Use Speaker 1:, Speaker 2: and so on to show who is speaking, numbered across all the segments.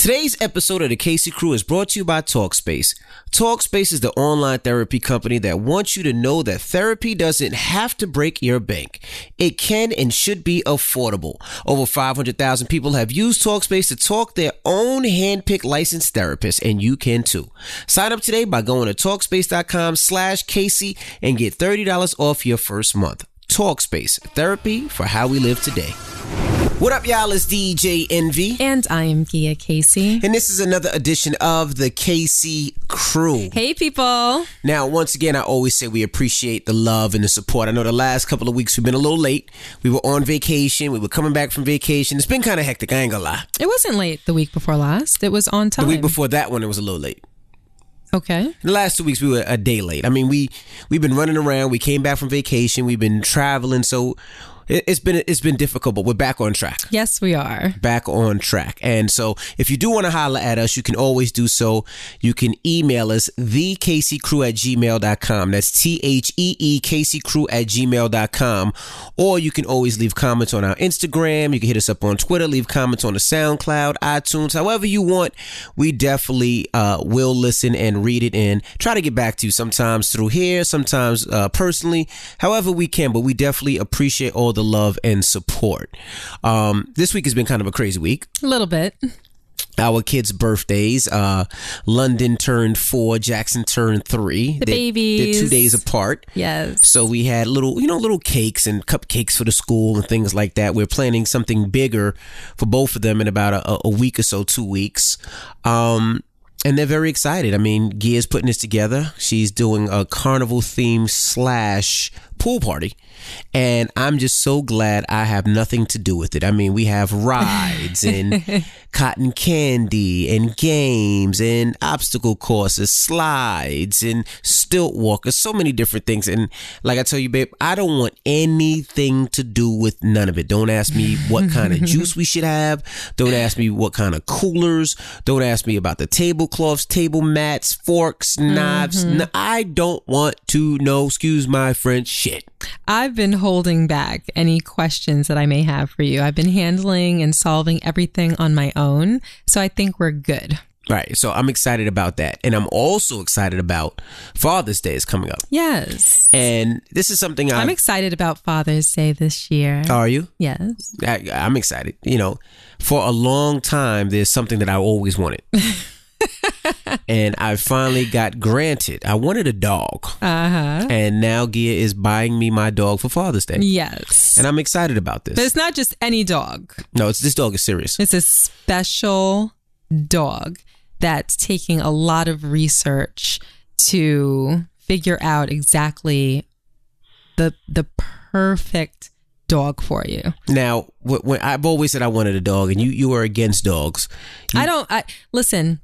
Speaker 1: Today's episode of the Casey Crew is brought to you by Talkspace. Talkspace is the online therapy company that wants you to know that therapy doesn't have to break your bank. It can and should be affordable. Over 500,000 people have used Talkspace to talk their own handpicked licensed therapist, and you can too. Sign up today by going to Talkspace.com slash Casey and get $30 off your first month. Talkspace, therapy for how we live today. What up, y'all? It's DJ Envy.
Speaker 2: And I am Gia Casey.
Speaker 1: And this is another edition of the Casey Crew.
Speaker 2: Hey, people.
Speaker 1: Now, once again, I always say we appreciate the love and the support. I know the last couple of weeks we've been a little late. We were on vacation. We were coming back from vacation. It's been kind of hectic. I ain't gonna lie.
Speaker 2: It wasn't late the week before last. It was on time.
Speaker 1: The week before that one, it was a little late.
Speaker 2: Okay.
Speaker 1: The last two weeks we were a day late. I mean, we we've been running around. We came back from vacation. We've been traveling, so it's been it's been difficult, but we're back on track.
Speaker 2: Yes, we are.
Speaker 1: Back on track. And so if you do want to holler at us, you can always do so. You can email us thecaseycrew at gmail.com. That's T-H-E-E Crew at gmail.com. Or you can always leave comments on our Instagram. You can hit us up on Twitter, leave comments on the SoundCloud, iTunes, however you want. We definitely uh, will listen and read it and try to get back to you sometimes through here, sometimes uh, personally, however we can. But we definitely appreciate all the love and support. Um, this week has been kind of a crazy week.
Speaker 2: A little bit.
Speaker 1: Our kids' birthdays. Uh, London turned four. Jackson turned three.
Speaker 2: The
Speaker 1: They're-
Speaker 2: babies.
Speaker 1: They're two days apart.
Speaker 2: Yes.
Speaker 1: So we had little, you know, little cakes and cupcakes for the school and things like that. We're planning something bigger for both of them in about a, a week or so, two weeks. Um, and they're very excited. I mean, Gia's putting this together. She's doing a carnival theme slash pool party. And I'm just so glad I have nothing to do with it. I mean, we have rides and cotton candy and games and obstacle courses, slides and stilt walkers, so many different things. And like I tell you, babe, I don't want anything to do with none of it. Don't ask me what kind of juice we should have. Don't ask me what kind of coolers. Don't ask me about the tablecloths, table mats, forks, knives. Mm-hmm. No, I don't want to know, excuse my French, shit.
Speaker 2: I've been holding back any questions that I may have for you. I've been handling and solving everything on my own. So I think we're good.
Speaker 1: Right. So I'm excited about that. And I'm also excited about Father's Day is coming up.
Speaker 2: Yes.
Speaker 1: And this is something I,
Speaker 2: I'm excited about Father's Day this year.
Speaker 1: Are you?
Speaker 2: yes.
Speaker 1: I, I'm excited. You know, for a long time, there's something that I always wanted. and I finally got granted. I wanted a dog.
Speaker 2: Uh huh.
Speaker 1: And now Gia is buying me my dog for Father's Day.
Speaker 2: Yes.
Speaker 1: And I'm excited about this.
Speaker 2: but it's not just any dog.
Speaker 1: no, it's this dog is serious.
Speaker 2: It's a special dog that's taking a lot of research to figure out exactly the the perfect dog for you.
Speaker 1: Now, wh- when I've always said I wanted a dog, and you you are against dogs.
Speaker 2: I don't I listen,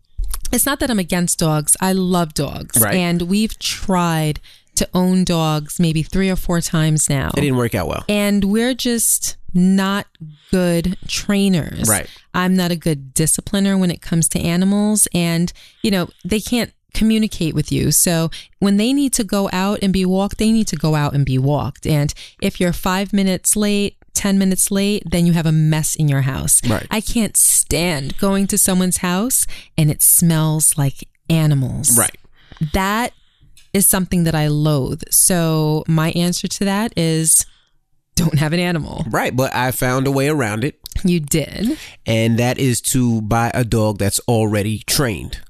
Speaker 2: it's not that I'm against dogs. I love dogs.
Speaker 1: Right.
Speaker 2: And we've tried to own dogs maybe 3 or 4 times now.
Speaker 1: It didn't work out well.
Speaker 2: and we're just not good trainers.
Speaker 1: Right.
Speaker 2: I'm not a good discipliner when it comes to animals and you know, they can't communicate with you. So when they need to go out and be walked, they need to go out and be walked. And if you're 5 minutes late, 10 minutes late, then you have a mess in your house.
Speaker 1: Right.
Speaker 2: I can't stand going to someone's house and it smells like animals
Speaker 1: Right.
Speaker 2: that is something that I loathe. So my answer to that is don't have an animal.
Speaker 1: Right. But I found a way around it.
Speaker 2: You did.
Speaker 1: and that is to buy a dog that's already trained.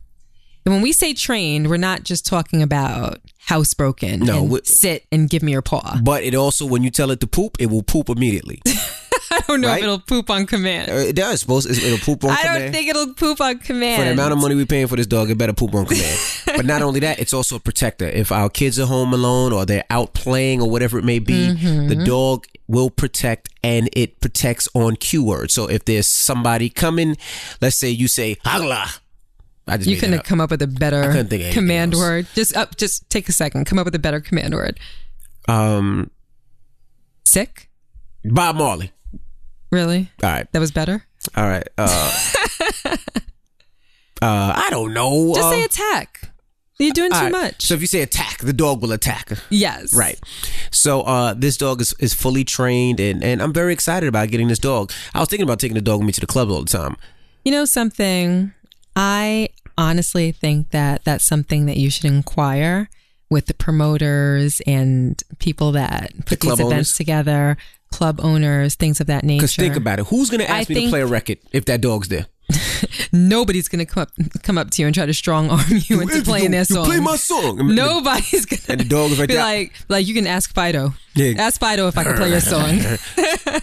Speaker 2: And when we say trained, we're not just talking about housebroken
Speaker 1: No,
Speaker 2: and sit and give me your paw.
Speaker 1: But it also, when you tell it to poop, it will poop immediately.
Speaker 2: I don't know
Speaker 1: Right?
Speaker 2: if it'll poop on command.
Speaker 1: Uh, it does. Supposed it'll poop on
Speaker 2: I
Speaker 1: command.
Speaker 2: don't think it'll poop on command.
Speaker 1: for the amount of money we're paying for this dog, it better poop on command. but not only that, it's also a protector. If our kids are home alone or they're out playing or whatever it may be,
Speaker 2: Mm-hmm.
Speaker 1: the dog will protect and it protects on cue words. So if there's somebody coming, let's say you say "Hagla," I just
Speaker 2: you couldn't come up with a better
Speaker 1: couldn't think of anything
Speaker 2: command
Speaker 1: else.
Speaker 2: word. Just up, just take a second. Come up with a better command word.
Speaker 1: um
Speaker 2: Sick?
Speaker 1: Bob Marley.
Speaker 2: Really?
Speaker 1: All right,
Speaker 2: That was better?
Speaker 1: all right. Uh, uh, I don't know.
Speaker 2: Just
Speaker 1: uh,
Speaker 2: say attack. You're doing too
Speaker 1: right.
Speaker 2: much.
Speaker 1: So if you say attack, the dog will attack.
Speaker 2: yes.
Speaker 1: Right. So uh, this dog is, is fully trained, and, and I'm very excited about getting this dog. I was thinking about taking the dog with me to the club all the time.
Speaker 2: You know something? I honestly think that that's something that you should inquire with the promoters and people that put these events
Speaker 1: owners?
Speaker 2: together, club owners, things of that nature.
Speaker 1: Because think about it. Who's going to
Speaker 2: I
Speaker 1: ask me to play a record if that dog's there?
Speaker 2: Nobody's going to come up, come up to you and try to strong arm you into playing their song.
Speaker 1: play my song.
Speaker 2: Nobody's gonna
Speaker 1: And the dog is right
Speaker 2: be
Speaker 1: there.
Speaker 2: like, like you can ask Fido.
Speaker 1: Yeah.
Speaker 2: Ask Fido if I can play your song.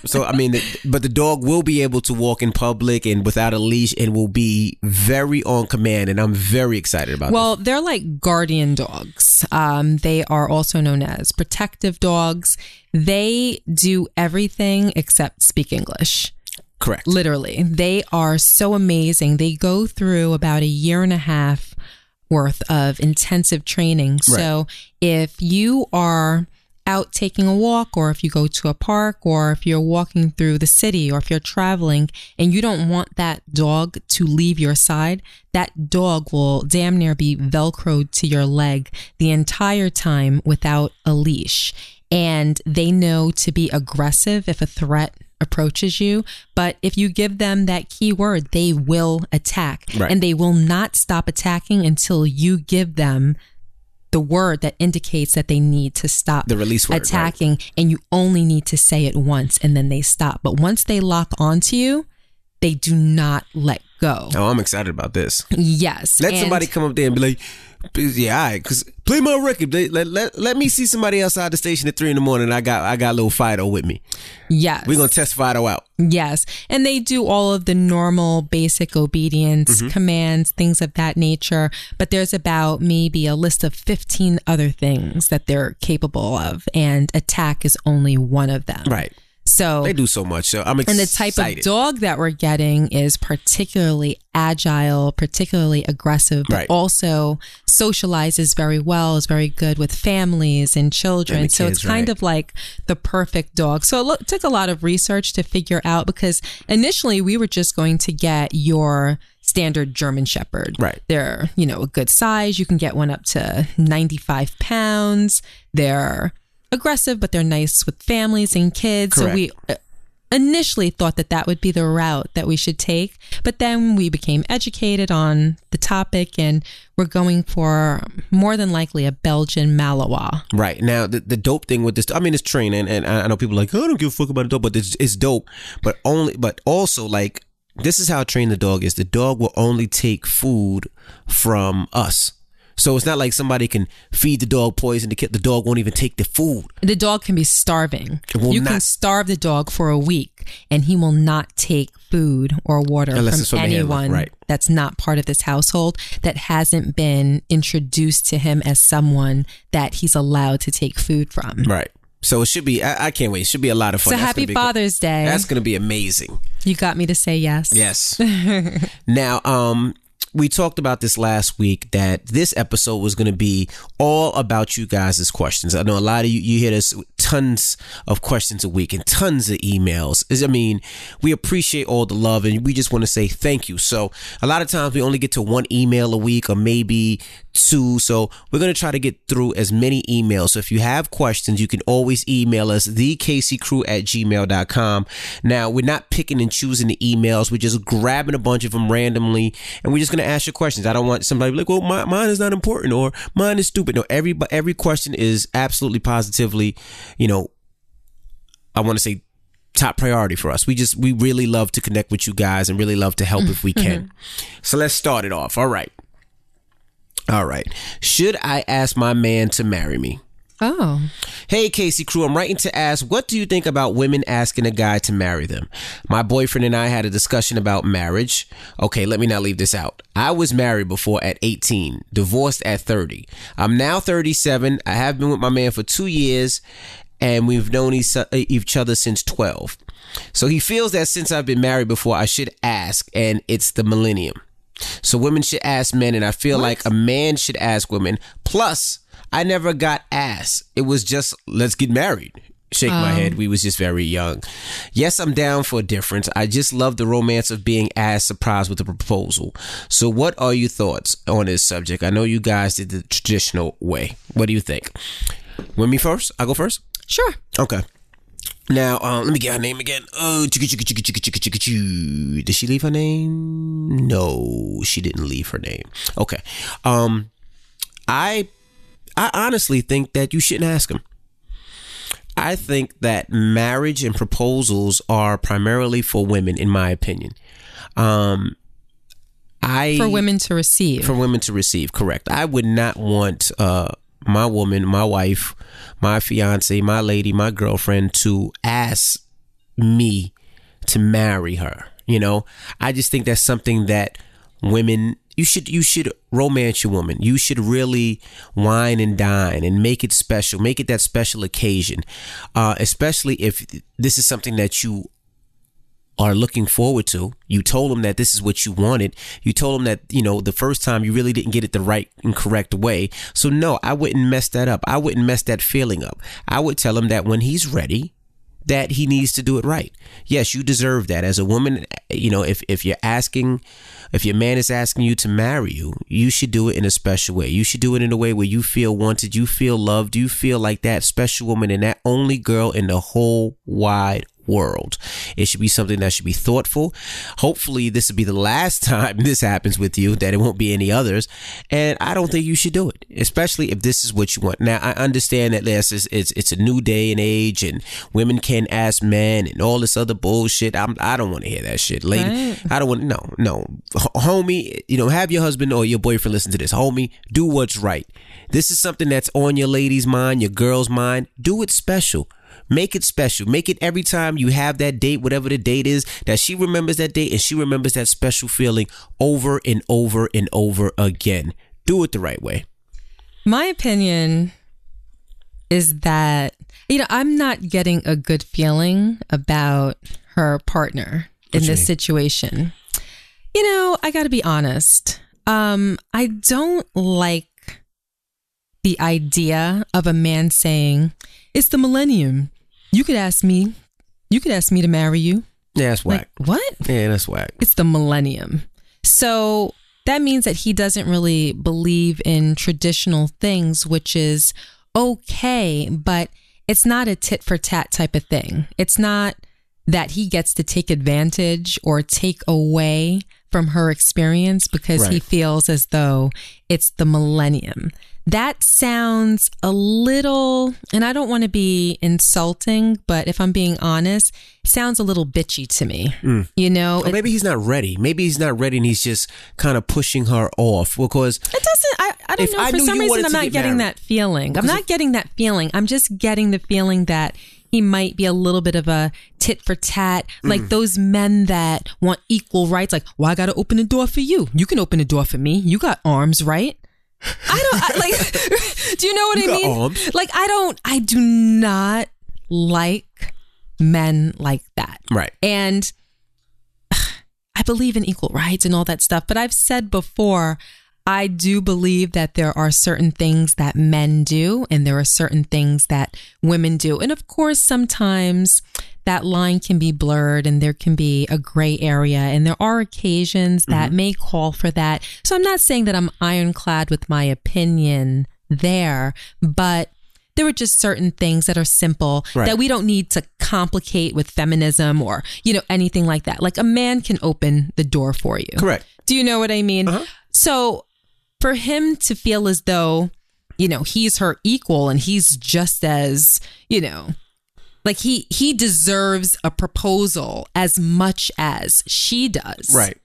Speaker 1: So I mean, the, but the dog will be able to walk in public and without a leash, and will be very on command. And I'm very excited about.
Speaker 2: Well, they're like guardian dogs. Um, they are also known as protective dogs. They do everything except speak English.
Speaker 1: Correct.
Speaker 2: Literally, they are so amazing. They go through about a year and a half worth of intensive training. So if you are out taking a walk, or if you go to a park, or if you're walking through the city, or if you're traveling and you don't want that dog to leave your side, that dog will damn near be velcroed to your leg the entire time without a leash. And they know to be aggressive if a threat approaches you. But if you give them that key word, they will attack.
Speaker 1: Right.
Speaker 2: And they will not stop attacking until you give them the word that indicates that they need to stop
Speaker 1: The release word, right.
Speaker 2: attacking. And you only need to say it once and then they stop. But once they lock onto you, they do not let go.
Speaker 1: Oh, I'm excited about this.
Speaker 2: Yes.
Speaker 1: Let
Speaker 2: and-
Speaker 1: somebody come up there and be like, "Yeah, right, cause play my record. They- Let, let, let me see somebody outside the station at three in the morning. I got I got a little Fido with me.
Speaker 2: Yes.
Speaker 1: We're gonna test Fido out.
Speaker 2: Yes. And they do all of the normal basic obedience
Speaker 1: Mm-hmm.
Speaker 2: commands, things of that nature. But there's about maybe a list of 15 other things that they're capable of. And attack is only one of them.
Speaker 1: Right.
Speaker 2: So,
Speaker 1: They do so much. So I'm excited.
Speaker 2: and the type of dog that we're getting is particularly agile, particularly aggressive, but
Speaker 1: Right.
Speaker 2: also socializes very well, is very good with families and children.
Speaker 1: And the
Speaker 2: so it's kind
Speaker 1: right.
Speaker 2: of like the perfect dog. So it lo- took a lot of research to figure out because initially we were just going to get your standard German Shepherd.
Speaker 1: Right.
Speaker 2: They're, you know, a good size. You can get one up to 95 pounds. They're aggressive, but they're nice with families and kids. So we uh, initially thought that that would be the route that we should take. But then we became educated on the topic and we're going for more than likely a Belgian Malinois.
Speaker 1: Right now, the, the dope thing with this, I mean, it's training, and I know people are like, "Oh, I don't give a fuck about the dog, but it's, it's dope. But only, but also, like, this is how trained the dog is. The dog will only take food from us. So it's not like somebody can feed the dog poison. The kid, the dog won't even take the food.
Speaker 2: The dog can be starving. You can starve the dog for a week and he will not take food or water
Speaker 1: Unless
Speaker 2: from anyone
Speaker 1: right.
Speaker 2: that's not part of this household that hasn't been introduced to him as someone that he's allowed to take food from.
Speaker 1: Right. So it should be. I, I can't wait. It should be a lot of fun.
Speaker 2: So
Speaker 1: That's
Speaker 2: happy Father's Day.
Speaker 1: That's going to be amazing.
Speaker 2: you got me to say yes.
Speaker 1: Yes. now, um, we talked about this last week that this episode was going to be all about you guys' questions. I know a lot of you, you hit us tons of questions a week and tons of emails. I mean, we appreciate all the love and we just want to say thank you. So, a lot of times we only get to one email a week or maybe two. So, we're going to try to get through as many emails. So, if you have questions, you can always email us, thekcrew at gmail.com. Now, we're not picking and choosing the emails. We're just grabbing a bunch of them randomly and we're just going to ask you questions. I don't want somebody to be like, well, my, mine is not important or mine is stupid. No, every, every question is absolutely positively, you know, I want to say top priority for us. We just, we really love to connect with you guys and really love to help if we mm-hmm. can. Mm-hmm. So let's start it off. All right. All right. Should I ask my man to marry me?
Speaker 2: Oh.
Speaker 1: Hey, Casey Crew, I'm writing to ask, what do you think about women asking a guy to marry them? My boyfriend and I had a discussion about marriage. Okay, let me not leave this out. I was married before at 18, divorced at 30. I'm now 37. I have been with my man for two years, and we've known each each other since 12. So he feels that since I've been married before, I should ask, and it's the millennium. So women should ask men, and I feel like a man should ask women. Plus, I never got asked. It was just let's get married. Shake my um, head. We was just very young. Yes, I'm down for a difference. I just love the romance of being asked surprised with a proposal. So, what are your thoughts on this subject? I know you guys did the traditional way. What do you think? Want me first? I go first.
Speaker 2: Sure.
Speaker 1: Okay. Now, um, let me get her name again. Oh, did she leave her name? No, she didn't leave her name. Okay. Um, I, I honestly think that you shouldn't ask him. I think that marriage and proposals are primarily for women, in my opinion. Um, I
Speaker 2: for women to receive.
Speaker 1: For women to receive, correct. I would not want uh, my woman, my wife, my fiance, my lady, my girlfriend to ask me to marry her. You know, I just think that's something that women you should you should romance your woman. You should really wine and dine and make it special. Make it that special occasion, uh, especially if this is something that you are looking forward to. You told them that this is what you wanted. You told them that, you know, the first time you really didn't get it the right and correct way. So no, I wouldn't mess that up. I wouldn't mess that feeling up. I would tell him that when he's ready, that he needs to do it right. Yes, you deserve that. As a woman, you know, if, if you're asking, if your man is asking you to marry you, you should do it in a special way. You should do it in a way where you feel wanted, you feel loved, you feel like that special woman and that only girl in the whole wide world. It should be something that should be thoughtful. Hopefully, this will be the last time this happens with you, that it won't be any others. And I don't think you should do it, especially if this is what you want. Now, I understand that this is it's, it's a new day and age, and women can't ask men and all this other bullshit. I'm, I don't want to hear that shit, lady. Right. I don't want no, no, homie. You know, have your husband or your boyfriend listen to this, homie. Do what's right. This is something that's on your lady's mind, your girl's mind. Do it special. Make it special. Make it every time you have that date, whatever the date is, that she remembers that date and she remembers that special feeling over and over and over again. Do it the right way.
Speaker 2: My opinion is that, you know, I'm not getting a good feeling about her partner in this situation. You know, I got to be honest. Um, I don't like the idea of a man saying, It's the millennium. You could ask me. You could ask me to marry you.
Speaker 1: Yeah, that's whack.
Speaker 2: Like, what?
Speaker 1: Yeah, that's whack.
Speaker 2: It's the millennium. So that means that he doesn't really believe in traditional things, which is okay, but it's not a tit for tat type of thing. It's not that he gets to take advantage or take away from her experience because right. he feels as though it's the millennium that sounds a little, and I don't want to be insulting, but if I'm being honest, sounds a little bitchy to me. Mm. You know,
Speaker 1: or maybe he's not ready. Maybe he's not ready, and he's just kind of pushing her off because
Speaker 2: it doesn't. I, I don't know. I for some reason, I'm not get getting married. that feeling. I'm not getting that feeling. I'm just getting the feeling that he might be a little bit of a tit for tat, like mm. those men that want equal rights. Like, well, I got to open the door for you. You can open the door for me. You got arms, right? I don't I, like. do you know what you I mean? Arms. Like I don't. I do not like men like that.
Speaker 1: Right.
Speaker 2: And I believe in equal rights and all that stuff. But I've said before, I do believe that there are certain things that men do and there are certain things that women do. And of course, sometimes that line can be blurred and there can be a gray area. And there are occasions that mm-hmm. may call for that. So I'm not saying that I'm ironclad with my opinion there, but there are just certain things that are simple right. that we don't need to complicate with feminism or, you know, anything like that. Like a man can open the door for you.
Speaker 1: Correct.
Speaker 2: Do you know what I mean? Uh-huh. So for him to feel as though, you know, he's her equal and he's just as, you know, like he he deserves a proposal as much as she does.
Speaker 1: Right.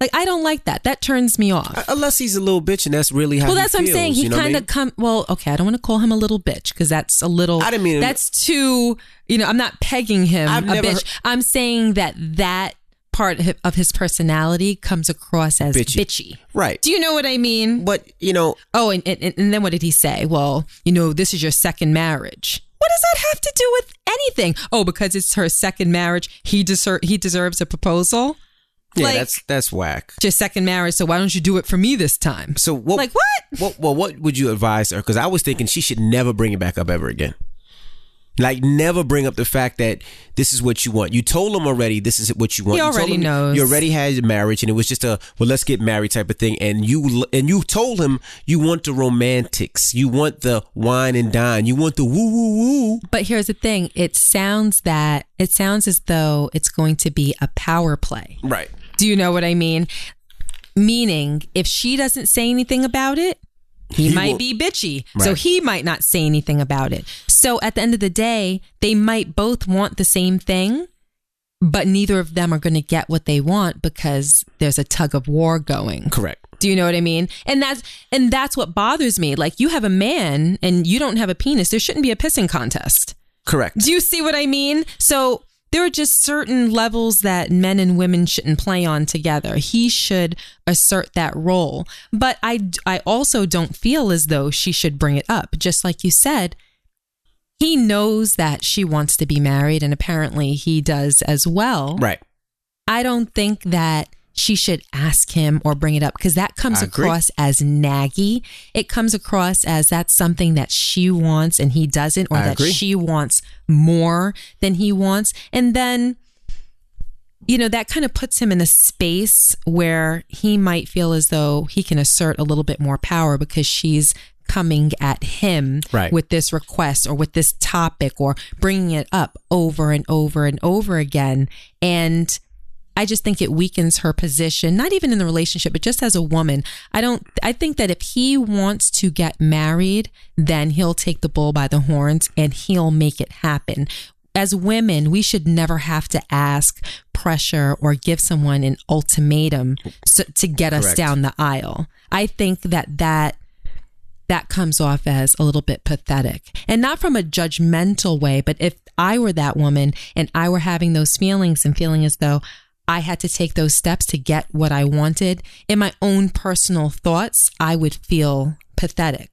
Speaker 2: Like I don't like that. That turns me off. Uh,
Speaker 1: unless he's a little bitch, and that's really how. Well, that's what I'm saying.
Speaker 2: He kind of I mean? come. Well, okay. I don't want to call him a little bitch because that's a little. I didn't mean that's too. You know, I'm not pegging him I've a bitch. Heard, I'm saying that that part of his personality comes across as bitchy. bitchy.
Speaker 1: Right.
Speaker 2: Do you know what I mean?
Speaker 1: But you know.
Speaker 2: Oh, and, and and then what did he say? Well, you know, this is your second marriage. What does that have to do with anything? Oh, because it's her second marriage, he deserve he deserves a proposal.
Speaker 1: Yeah, like, that's that's whack.
Speaker 2: Just second marriage, so why don't you do it for me this time?
Speaker 1: So what?
Speaker 2: Like what?
Speaker 1: What? Well, what would you advise her? Because I was thinking she should never bring it back up ever again. Like never bring up the fact that this is what you want. You told him already this is what you want.
Speaker 2: He
Speaker 1: you told
Speaker 2: already
Speaker 1: him
Speaker 2: knows.
Speaker 1: You already had marriage and it was just a well let's get married type of thing and you and you told him you want the romantics. You want the wine and dine. You want the woo woo woo.
Speaker 2: But here's the thing: it sounds that it sounds as though it's going to be a power play.
Speaker 1: Right.
Speaker 2: Do you know what I mean? Meaning, if she doesn't say anything about it, he,
Speaker 1: He
Speaker 2: might
Speaker 1: will-
Speaker 2: be bitchy. So he might not say anything about it. So at the end of the day, they might both want the same thing, but neither of them are going to get what they want because there's a tug of war going.
Speaker 1: Correct.
Speaker 2: Do you know what I mean? And that's and that's what bothers me. Like you have a man and you don't have a penis. There shouldn't be a pissing contest.
Speaker 1: Correct.
Speaker 2: Do you see what I mean? So there are just certain levels that men and women shouldn't play on together. He should assert that role. But I, I also don't feel as though she should bring it up. Just like you said, he knows that she wants to be married, and apparently he does as well.
Speaker 1: Right.
Speaker 2: I don't think that she should ask him or bring it up because that comes across as naggy. It comes across as that's something that she wants and he doesn't, or
Speaker 1: I
Speaker 2: that
Speaker 1: agree.
Speaker 2: she wants more than he wants. And then, you know, that kind of puts him in a space where he might feel as though he can assert a little bit more power because she's coming at him
Speaker 1: Right.
Speaker 2: with this request or with this topic or bringing it up over and over and over again. And I just think it weakens her position, not even in the relationship, but just as a woman. I don't, I think that if he wants to get married, then he'll take the bull by the horns and he'll make it happen. As women, we should never have to ask, pressure, or give someone an ultimatum so, to get us
Speaker 1: Correct.
Speaker 2: down the aisle. I think that that that comes off as a little bit pathetic and not from a judgmental way but if i were that woman and i were having those feelings and feeling as though i had to take those steps to get what i wanted in my own personal thoughts i would feel pathetic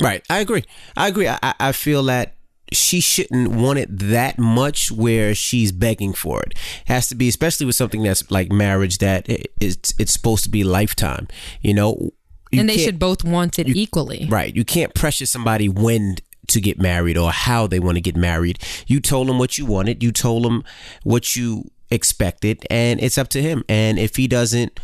Speaker 1: Right. I agree. I agree. I, I- feel that she shouldn't want it that much where she's begging for it. Has to be, especially with something that's like marriage that it, it's it's supposed to be lifetime. You know,
Speaker 2: and they should both want it equally
Speaker 1: Right. You can't pressure somebody when to get married or how they want to get married. You told them what you wanted. You told them what you expected, and it's up to him. And if he doesn't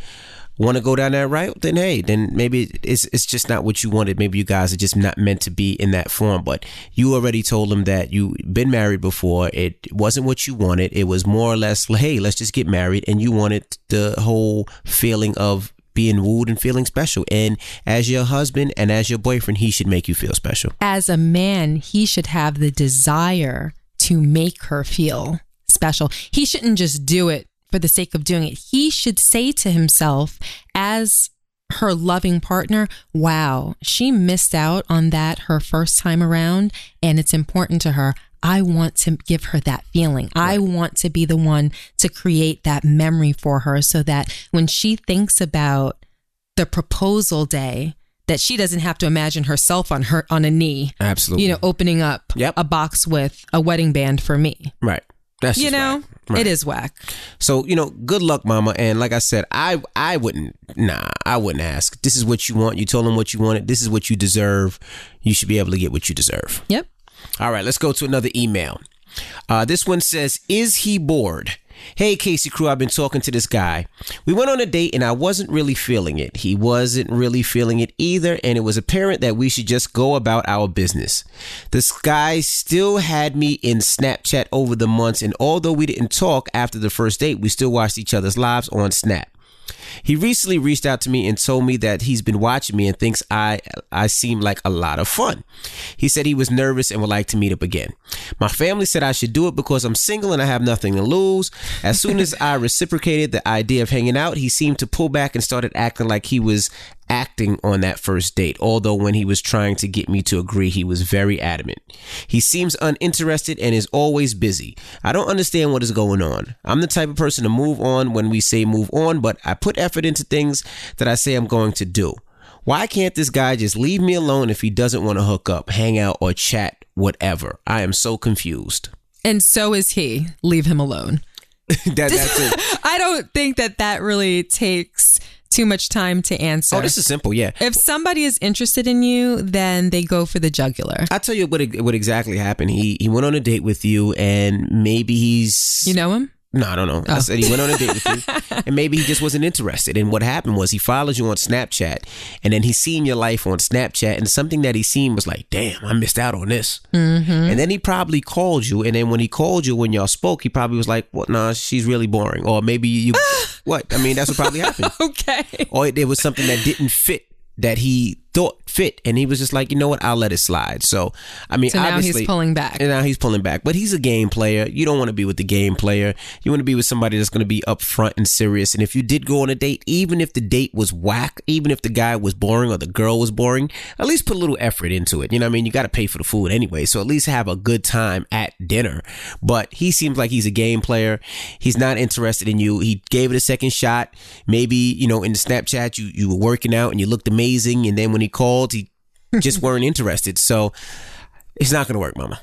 Speaker 1: want to go down that route, then hey, then maybe it's it's just not what you wanted. Maybe you guys are just not meant to be in that form. But you already told him that you've been married before. It wasn't what you wanted. It was more or less, hey, let's just get married, and you wanted the whole feeling of being wooed and feeling special. And as your husband and as your boyfriend, he should make you feel special.
Speaker 2: as a man, he should have the desire to make her feel special. He shouldn't just do it for the sake of doing it. He should say to himself, as her loving partner, wow, she missed out on that her first time around, and it's important to her. I want to give her that feeling. I want to be the one to create that memory for her so that when she thinks about the proposal day, that she doesn't have to imagine herself on her on a knee
Speaker 1: Absolutely.
Speaker 2: you know, opening up
Speaker 1: Yep.
Speaker 2: a box with a wedding band for me.
Speaker 1: right. That's
Speaker 2: You know.
Speaker 1: Right.
Speaker 2: it is whack.
Speaker 1: So you know, good luck, Mama. And like I said, I I wouldn't. Nah, I wouldn't ask. This is what you want. You told them what you wanted. This is what you deserve. You should be able to get what you deserve.
Speaker 2: Yep.
Speaker 1: All right, let's go to another email. Uh, this one says, Is he bored? Hey, Casey Crew, I've been talking to this guy. We went on a date and I wasn't really feeling it. He wasn't really feeling it either, and it was apparent that we should just go about our business. This guy still had me in Snapchat over the months, and although we didn't talk after the first date, we still watched each other's lives on Snap. He recently reached out to me and told me that he's been watching me and thinks I I seem like a lot of fun. He said he was nervous and would like to meet up again. My family said I should do it because I'm single and I have nothing to lose. As soon as I reciprocated the idea of hanging out, he seemed to pull back and started acting like he was acting on that first date. Although when he was trying to get me to agree, he was very adamant. He seems uninterested and is always busy. I don't understand what is going on. I'm the type of person to move on when we say move on, but I put effort into things that I say I'm going to do. Why can't this guy just leave me alone if he doesn't want to hook up, hang out, or chat, whatever? I am so confused.
Speaker 2: And so is he. Leave him alone.
Speaker 1: that, that's it.
Speaker 2: I don't think that that really takes too much time to answer.
Speaker 1: Oh, this is simple. Yeah.
Speaker 2: if somebody is interested in you, then they go for the jugular.
Speaker 1: I'll tell you what what exactly happened. He he went on a date with you, and maybe he's
Speaker 2: You know him?
Speaker 1: No, I don't know. I said he went on a date with you, and maybe he just wasn't interested. And what happened was he follows you on Snapchat, and then he's seen your life on Snapchat, and something that he seen was like, "Damn, I missed out on this." Mm-hmm. And then he probably called you, and then when he called you, when y'all spoke, he probably was like, "What? Nah, she's really boring." Or maybe you, what? I mean, that's what probably happened.
Speaker 2: Okay.
Speaker 1: Or it was something that didn't fit that he thought fit. And he was just like you know what? I'll let it slide. So i mean
Speaker 2: So now
Speaker 1: obviously
Speaker 2: he's pulling back.
Speaker 1: and now he's pulling back. But he's a game player. You don't want to be with the game player. You want to be with somebody that's going to be upfront and serious. And if you did go on a date even if the date was whack even if the guy was boring or the girl was boring at least put a little effort into it. You know what i mean? You got to pay for the food anyway. So at least have a good time at dinner. But he seems like he's a game player. He's not interested in you. He gave it a second shot. Maybe you know in the snapchat you you were working out and you looked amazing. And then when he called he just weren't interested so it's not gonna work mama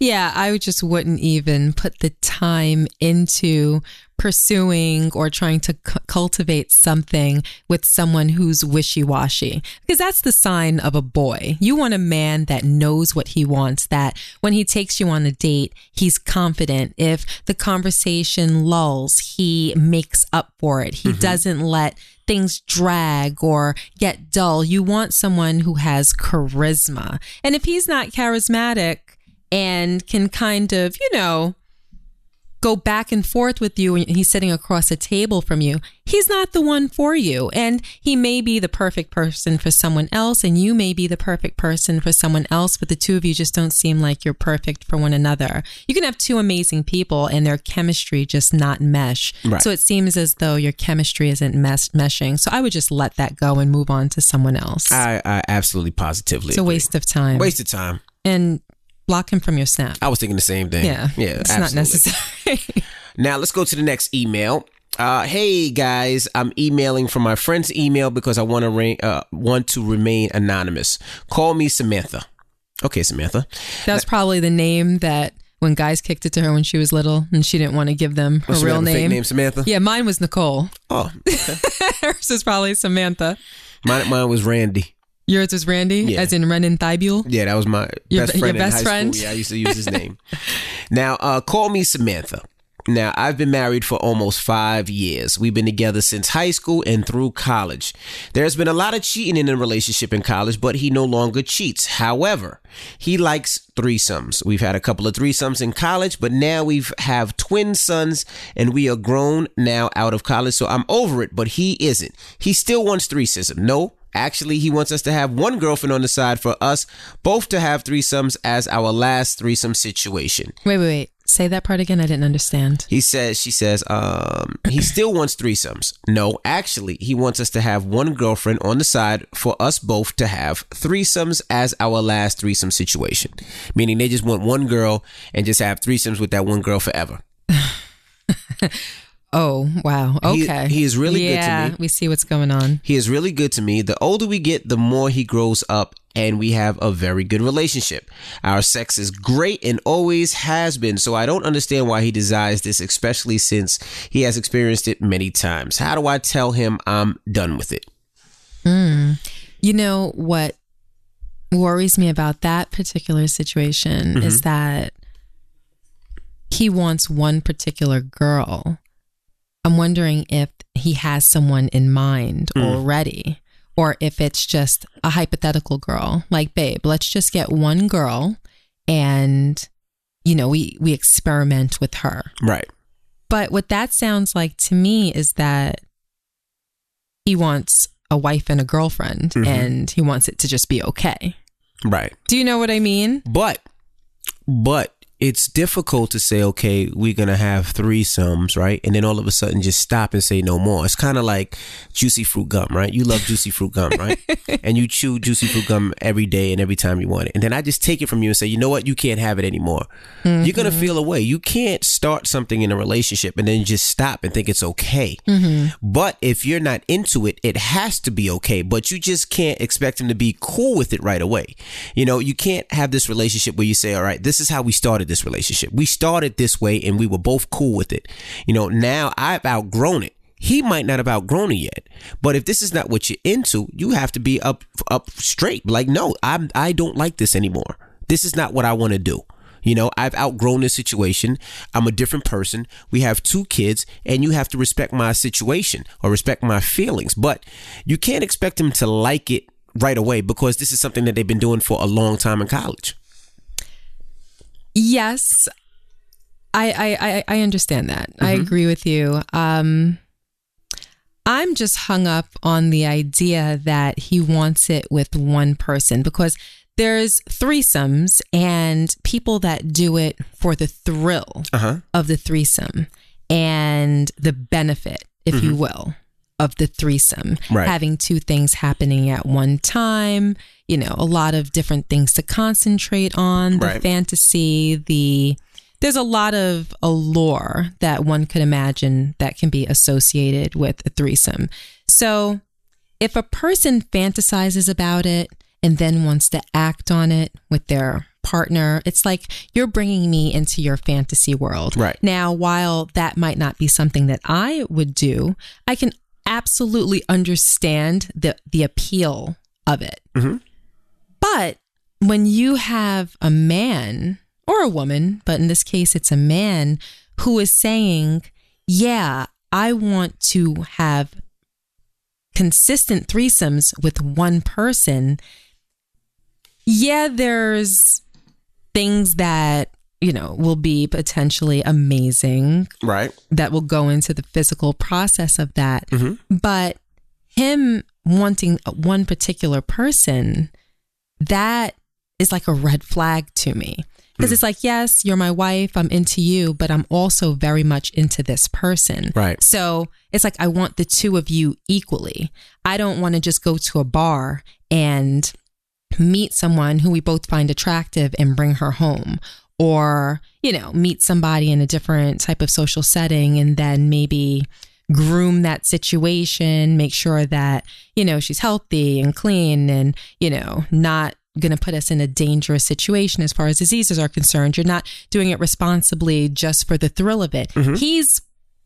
Speaker 2: Yeah, I just wouldn't even put the time into pursuing or trying to cu- cultivate something with someone who's wishy washy. Because that's the sign of a boy. You want a man that knows what he wants, that when he takes you on a date, he's confident. If the conversation lulls, he makes up for it. He mm-hmm. doesn't let things drag or get dull. You want someone who has charisma. And if he's not charismatic, and can kind of, you know, go back and forth with you and he's sitting across a table from you, he's not the one for you. And he may be the perfect person for someone else, and you may be the perfect person for someone else, but the two of you just don't seem like you're perfect for one another. You can have two amazing people and their chemistry just not mesh.
Speaker 1: Right.
Speaker 2: So it seems as though your chemistry isn't mes- meshing. So I would just let that go and move on to someone else.
Speaker 1: I, I absolutely positively
Speaker 2: it's a waste of time.
Speaker 1: waste of time.
Speaker 2: And block him from your snap.
Speaker 1: I was thinking the same thing.
Speaker 2: Yeah.
Speaker 1: yeah,
Speaker 2: It's not necessary.
Speaker 1: Now let's go to the next email. Uh, hey guys, I'm emailing from my friend's email because I want to re- uh, want to remain anonymous. Call me Samantha. Okay, Samantha.
Speaker 2: That was probably the name that when guys kicked it to her when she was little and she didn't want to give them her
Speaker 1: What's
Speaker 2: real
Speaker 1: fake
Speaker 2: name.
Speaker 1: name Samantha.
Speaker 2: Yeah, mine was Nicole.
Speaker 1: Oh,
Speaker 2: Hers is probably Samantha.
Speaker 1: mine, mine was Randy.
Speaker 2: Yours was Randy,
Speaker 1: Yeah.
Speaker 2: as in Renan Thibule.
Speaker 1: Yeah, that was my
Speaker 2: Your-
Speaker 1: best
Speaker 2: your
Speaker 1: friend in
Speaker 2: best
Speaker 1: high
Speaker 2: friend?
Speaker 1: school. Yeah, I used to use his name. now, uh, call me Samantha. Now, I've been married for almost five years. We've been together since high school and through college. There's been a lot of cheating in the relationship in college, but he no longer cheats. However, he likes threesomes. We've had a couple of threesomes in college, but now we've have twin sons and we are grown now out of college. So I'm over it, but he isn't. He still wants threesome. No, Actually, he wants us to have one girlfriend on the side for us both to have threesomes as our last threesome situation.
Speaker 2: Wait, wait, wait. Say that part again. I didn't understand.
Speaker 1: He says, she says, um, he still wants threesomes. No, actually, he wants us to have one girlfriend on the side for us both to have threesomes as our last threesome situation. Meaning they just want one girl and just have threesomes with that one girl forever.
Speaker 2: Oh, wow. Okay.
Speaker 1: he is really good to
Speaker 2: yeah,
Speaker 1: me.
Speaker 2: we see what's going on.
Speaker 1: He is really good to me. The older we get, the more he grows up, and we have a very good relationship. Our sex is great and always has been, so I don't understand why he desires this, especially since he has experienced it many times. How do I tell him I'm done with it? Hmm.
Speaker 2: You know what worries me about that particular situation
Speaker 1: Mm-hmm.
Speaker 2: is that he wants one particular girl. I'm wondering if he has someone in mind
Speaker 1: Mm.
Speaker 2: already or if it's just a hypothetical girl. Like, babe, let's just get one girl and you know, we we experiment with her.
Speaker 1: Right.
Speaker 2: But what that sounds like to me is that he wants a wife and a girlfriend
Speaker 1: Mhm.
Speaker 2: and he wants it to just be okay.
Speaker 1: Right.
Speaker 2: Do you know what I mean?
Speaker 1: But, but it's difficult to say, okay, we're going to have threesomes, right? And then all of a sudden just stop and say no more. It's kind of like juicy fruit gum, right? You love juicy fruit gum, right? and you chew juicy fruit gum every day and every time you want it. And then I just take it from you and say, you know what? You can't have it anymore. You're going to mm-hmm. feel away. You can't start something in a relationship and then just stop and think it's okay. Mm-hmm. But if you're not into it, it has to be okay. But you just can't expect him to be cool with it right away. You know, you can't have this relationship where you say, all right, this is how we started this relationship. We started this way and we were both cool with it. You know, now I've outgrown it. he might not have outgrown it yet. But if this is not what you're into, you have to be up up straight. Like, no, I'm I don't like this anymore. This is not what I want to do. You know, I've outgrown this situation. I'm a different person. We have two kids, and you have to respect my situation or respect my feelings. But you can't expect him to like it right away because this is something that they've been doing for a long time in college.
Speaker 2: Yes, I I I understand that. Mm-hmm. I agree with you. Um, I'm just hung up on the idea that he wants it with one person because there's threesomes and people that do it for the thrill uh-huh. of the threesome and the benefit, if mm-hmm. you will, of the threesome. Right. Having two things happening at one time, you know, a lot of different things to concentrate on, the right. fantasy, the there's a lot of allure that one could imagine that can be associated with a threesome. So, if a person fantasizes about it and then wants to act on it with their partner. It's like you're bringing me into your fantasy world.
Speaker 1: Right.
Speaker 2: Now, while that might not be something that I would do, I can absolutely understand the the appeal of it. Mm-hmm. But when you have a man or a woman, but in this case it's a man who is saying, "Yeah, I want to have consistent threesomes with one person." yeah, there's things that, you know, will be potentially amazing.
Speaker 1: Right.
Speaker 2: That will go into the physical process of that. Mm-hmm. But him wanting one particular person, that is like a red flag to me. Because mm. it's like, yes, you're my wife, I'm into you, but I'm also very much into this person.
Speaker 1: Right.
Speaker 2: So it's like, I want the two of you equally. I don't want to just go to a bar and meet someone who we both find attractive and bring her home or you know meet somebody in a different type of social setting and then maybe groom that situation make sure that you know she's healthy and clean and you know not going to put us in a dangerous situation as far as diseases are concerned. You're not doing it responsibly just for the thrill of it. Mm-hmm. he's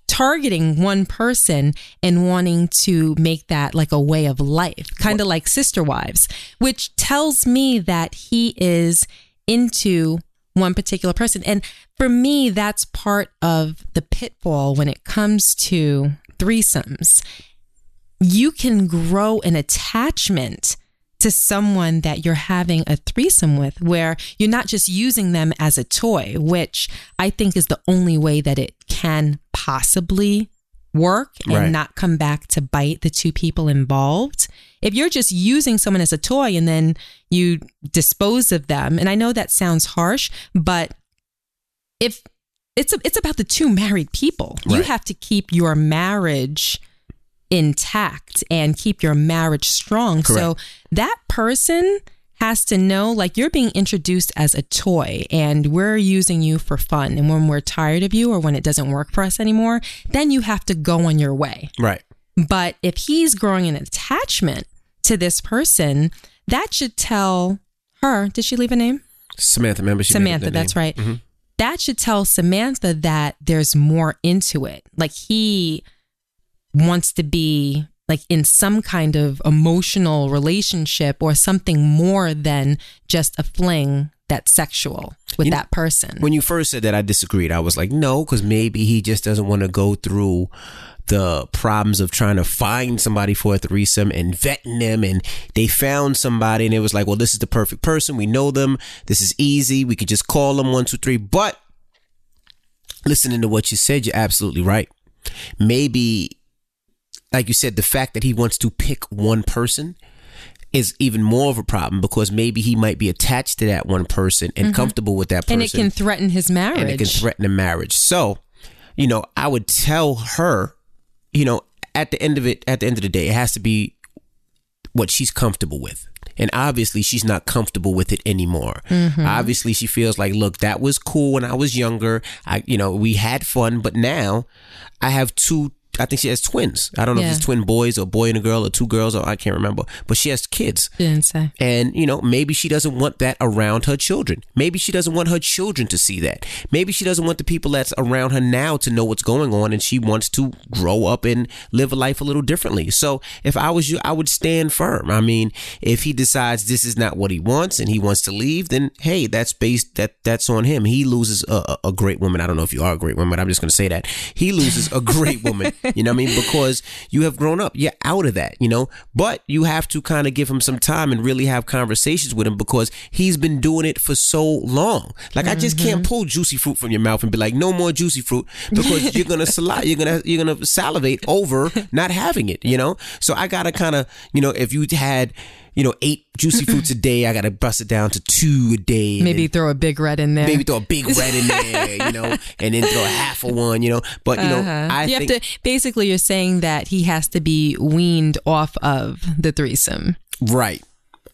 Speaker 2: targeting one person and wanting to make that like a way of life, kind of like sister wives, which tells me that he is into one particular person. And for me, that's part of the pitfall when it comes to threesomes. You can grow an attachment to someone that you're having a threesome with, where you're not just using them as a toy, which I think is the only way that it can possibly work and right. not come back to bite the two people involved. If you're just using someone as a toy and then you dispose of them, and I know that sounds harsh, but if it's a, it's about the two married people, right. you have to keep your marriage intact and keep your marriage strong. Correct. So that person has to know like you're being introduced as a toy and we're using you for fun. And when we're tired of you or when it doesn't work for us anymore, then you have to go on your way.
Speaker 1: Right.
Speaker 2: But if he's growing an attachment to this person, that should tell her, did she leave a name?
Speaker 1: Samantha, remember
Speaker 2: she Samantha, that's right. Mm-hmm. That should tell Samantha that there's more into it. Like he wants to be like in some kind of emotional relationship or something more than just a fling that's sexual with you that person.
Speaker 1: When you first said that, I disagreed. I was like, no, because maybe he just doesn't want to go through the problems of trying to find somebody for a threesome and vetting them. And they found somebody and it was like, well, this is the perfect person. We know them. This is easy. We could just call them one, two, three. But listening to what you said, you're absolutely right. Maybe like you said, the fact that he wants to pick one person is even more of a problem because maybe he might be attached to that one person and mm-hmm. comfortable with that person.
Speaker 2: And it can threaten his marriage.
Speaker 1: And it can threaten a marriage. So, you know, I would tell her, you know, at the end of it, at the end of the day, it has to be what she's comfortable with. And obviously, she's not comfortable with it anymore. Mm-hmm. Obviously, she feels like, look, that was cool when I was younger. I, you know, we had fun, but now I have two I think she has twins. I don't know
Speaker 2: Yeah.
Speaker 1: if it's twin boys or boy and a girl or two girls or I can't remember. But she has kids.
Speaker 2: Didn't say.
Speaker 1: And, you know, maybe she doesn't want that around her children. Maybe she doesn't want her children to see that. Maybe she doesn't want the people that's around her now to know what's going on and she wants to grow up and live a life a little differently. So if I was you, I would stand firm. I mean, if he decides this is not what he wants and he wants to leave, then hey, that's based that that's on him. He loses a, a, a great woman. I don't know if you are a great woman, but I'm just gonna say that. He loses a great woman. You know what I mean? Because you have grown up. You're out of that, you know? But you have to kind of give him some time and really have conversations with him because he's been doing it for so long. Like I just can't mm-hmm. pull juicy fruit from your mouth and be like, no more juicy fruit because you're gonna saliva, you're gonna you're gonna salivate over not having it, you know? So I gotta kind of, you know, if you had you know, eight juicy fruits a day. I got to bust it down to two a day.
Speaker 2: Maybe throw a big red in there.
Speaker 1: maybe throw a big red in there, you know, and then throw a half of one, you know. But you know,
Speaker 2: Uh-huh.
Speaker 1: I
Speaker 2: you
Speaker 1: think
Speaker 2: have to basically you're saying that he has to be weaned off of the threesome.
Speaker 1: right.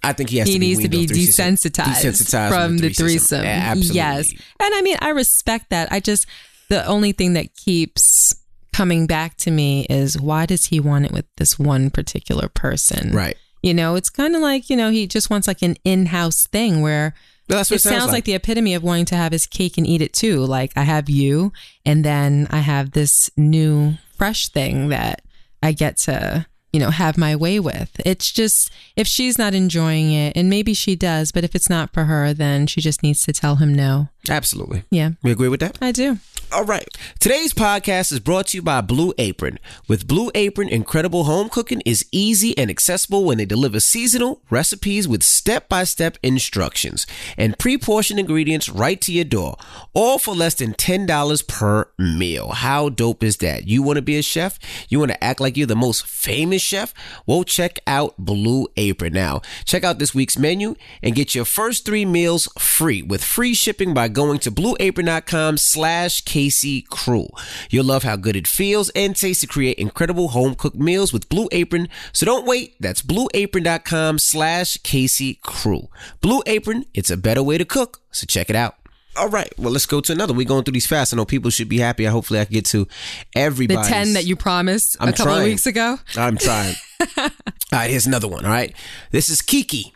Speaker 1: I think he has
Speaker 2: He
Speaker 1: to be
Speaker 2: needs to be desensitized,
Speaker 1: Desensitized
Speaker 2: from the threesome.
Speaker 1: Yeah, absolutely.
Speaker 2: Yes. And I mean, I respect that. I just the only thing that keeps coming back to me is why does he want it with this one particular person?
Speaker 1: Right.
Speaker 2: You know, it's kind of like, you know, he just wants like an in-house thing where
Speaker 1: Well, that's what
Speaker 2: it sounds like.
Speaker 1: like.
Speaker 2: the epitome of wanting to have his cake and eat it too. Like I have you, and then I have this new fresh thing that I get to, you know, have my way with. It's just if she's not enjoying it, and maybe she does, but if it's not for her, then she just needs to tell him no.
Speaker 1: Absolutely.
Speaker 2: Yeah,
Speaker 1: We agree with that?
Speaker 2: I do.
Speaker 1: All right. Today's podcast is brought to you by Blue Apron. With Blue Apron, incredible home cooking is easy and accessible when they deliver seasonal recipes with step by step instructions and pre portioned ingredients right to your door, all for less than $10 per meal. How dope is that? You want to be a chef? You want to act like you're the most famous chef? Well, check out Blue Apron now. Check out this week's menu and get your first three meals free with free shipping by going to blueapron.com slash Casey Crew. You'll love how good it feels and tastes to create incredible home cooked meals with Blue Apron. So don't wait. That's blueapron.com slash Casey Crew. Blue Apron, it's a better way to cook. So check it out. All right, well, let's go to another. We're going through these fast. I know people should be happy. I Hopefully, I can get to everybody.
Speaker 2: The ten that you promised
Speaker 1: I'm
Speaker 2: a couple of
Speaker 1: trying.
Speaker 2: weeks ago.
Speaker 1: I'm trying. all right, here's another one. All right. This is Kiki.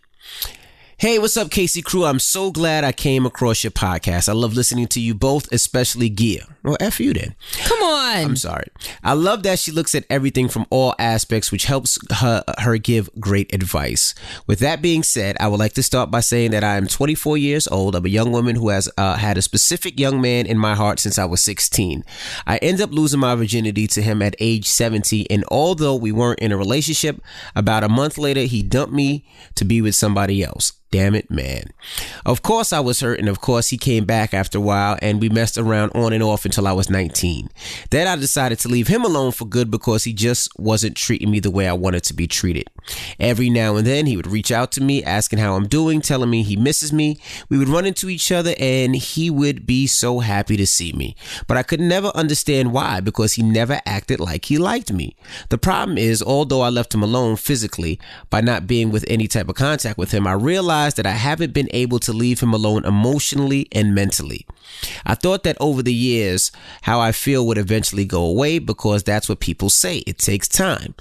Speaker 1: Hey, what's up, Casey Crew? I'm so glad I came across your podcast. I love listening to you both, especially Gia. Well, F you then.
Speaker 2: Come on.
Speaker 1: I'm sorry. I love that she looks at everything from all aspects, which helps her, her give great advice. With that being said, I would like to start by saying that I am 24 years old. I'm a young woman who has uh, had a specific young man in my heart since I was 16. I ended up losing my virginity to him at age 70, and although we weren't in a relationship, about a month later, he dumped me to be with somebody else. Damn it, man. Of course, I was hurt, and of course, he came back after a while, and we messed around on and off until I was 19. Then I decided to leave him alone for good because he just wasn't treating me the way I wanted to be treated. Every now and then, he would reach out to me, asking how I'm doing, telling me he misses me. We would run into each other, and he would be so happy to see me. But I could never understand why because he never acted like he liked me. The problem is, although I left him alone physically by not being with any type of contact with him, I realized that I haven't been able to leave him alone emotionally and mentally. I thought that over the years, how I feel would eventually go away because that's what people say. It takes time.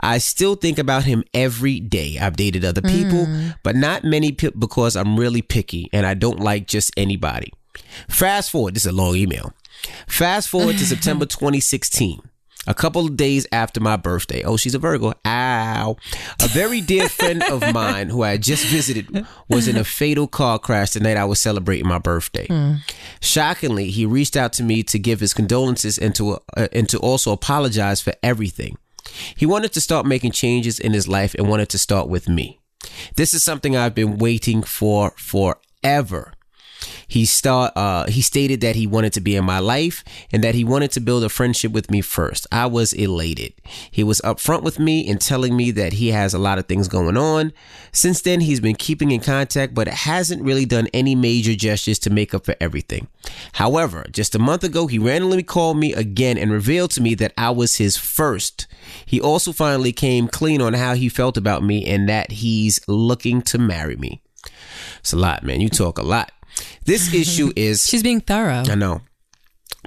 Speaker 1: I still think about him every day. I've dated other people, mm. but not many pe- because I'm really picky and I don't like just anybody. Fast forward, this is a long email. Fast forward to September 2016. A couple of days after my birthday. Oh, she's a Virgo. Ow. A very dear friend of mine who I had just visited was in a fatal car crash the night I was celebrating my birthday. Shockingly, he reached out to me to give his condolences and to, uh, and to also apologize for everything. He wanted to start making changes in his life and wanted to start with me. This is something I've been waiting for forever. He start uh he stated that he wanted to be in my life and that he wanted to build a friendship with me first. I was elated. He was upfront with me and telling me that he has a lot of things going on. Since then he's been keeping in contact but hasn't really done any major gestures to make up for everything. However, just a month ago he randomly called me again and revealed to me that I was his first. He also finally came clean on how he felt about me and that he's looking to marry me. It's a lot, man. You talk a lot. This issue is
Speaker 2: She's being thorough.
Speaker 1: I know.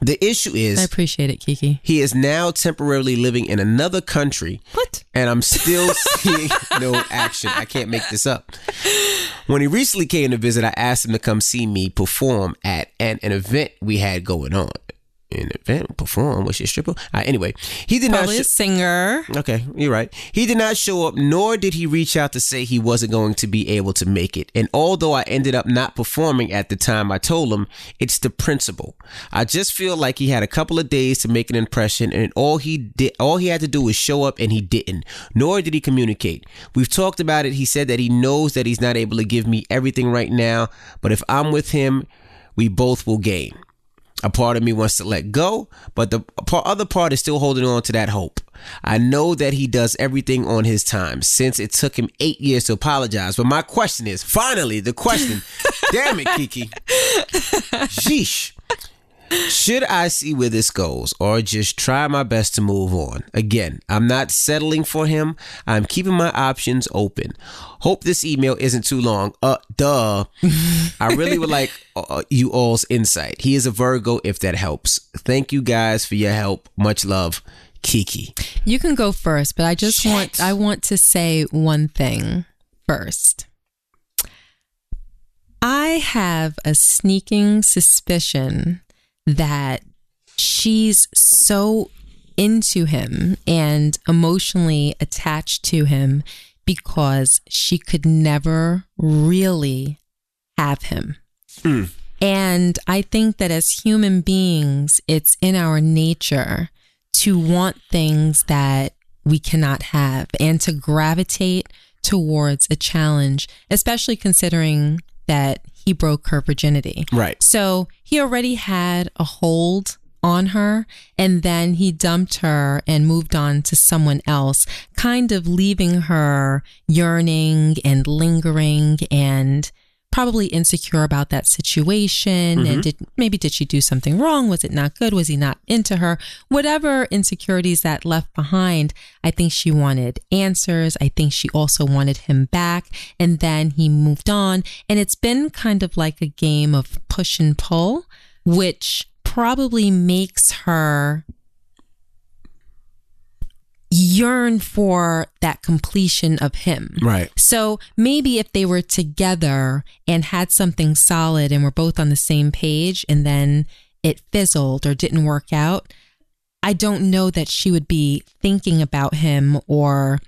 Speaker 1: The issue is.
Speaker 2: I appreciate it, Kiki.
Speaker 1: he is now temporarily living in another country
Speaker 2: What?
Speaker 1: and I'm still seeing no action. I can't make this up. When he recently came to visit, I asked him to come see me perform at an, an event we had going on. An event perform was she a stripper? Anyway, he did
Speaker 2: Probably a
Speaker 1: not. Sh-
Speaker 2: singer.
Speaker 1: okay, you're right. He did not show up, nor did he reach out to say he wasn't going to be able to make it. And although I ended up not performing at the time I told him, it's the principle. I just feel like he had a couple of days to make an impression, and all he did, all he had to do was show up, and he didn't. Nor did he communicate. We've talked about it. He said that he knows that he's not able to give me everything right now, but if I'm with him, we both will gain. A part of me wants to let go, but the other part is still holding on to that hope. I know that he does everything on his time since it took him eight years to apologize. But my question is finally, the question damn it, Kiki. Sheesh. Should I see where this goes or just try my best to move on? Again, I'm not settling for him. I'm keeping my options open. Hope this email isn't too long. Uh, duh. I really would like uh, you all's insight. He is a Virgo, if that helps. Thank you guys for your help. Much love, Kiki.
Speaker 2: You can go first, but I just want I want to say one thing first. I have a sneaking suspicion that she's so into him and emotionally attached to him because she could never really have him. Hmm. And I think that as human beings, it's in our nature to want things that we cannot have and to gravitate towards a challenge, especially considering that he broke her virginity.
Speaker 1: Right.
Speaker 2: So he already had a hold on her and then he dumped her and moved on to someone else, kind of leaving her yearning and lingering and probably insecure about that situation and mm-hmm. did maybe did she do something wrong? Was it not good? Was he not into her? Whatever insecurities that left behind i think she wanted answers. I think she also wanted him back. And then he moved on. And it's been kind of like a game of push and pull which probably makes her yearn for that completion of him
Speaker 1: Right.
Speaker 2: so maybe if they were together and had something solid and were both on the same page and then it fizzled or didn't work out, I don't know that she would be thinking about him or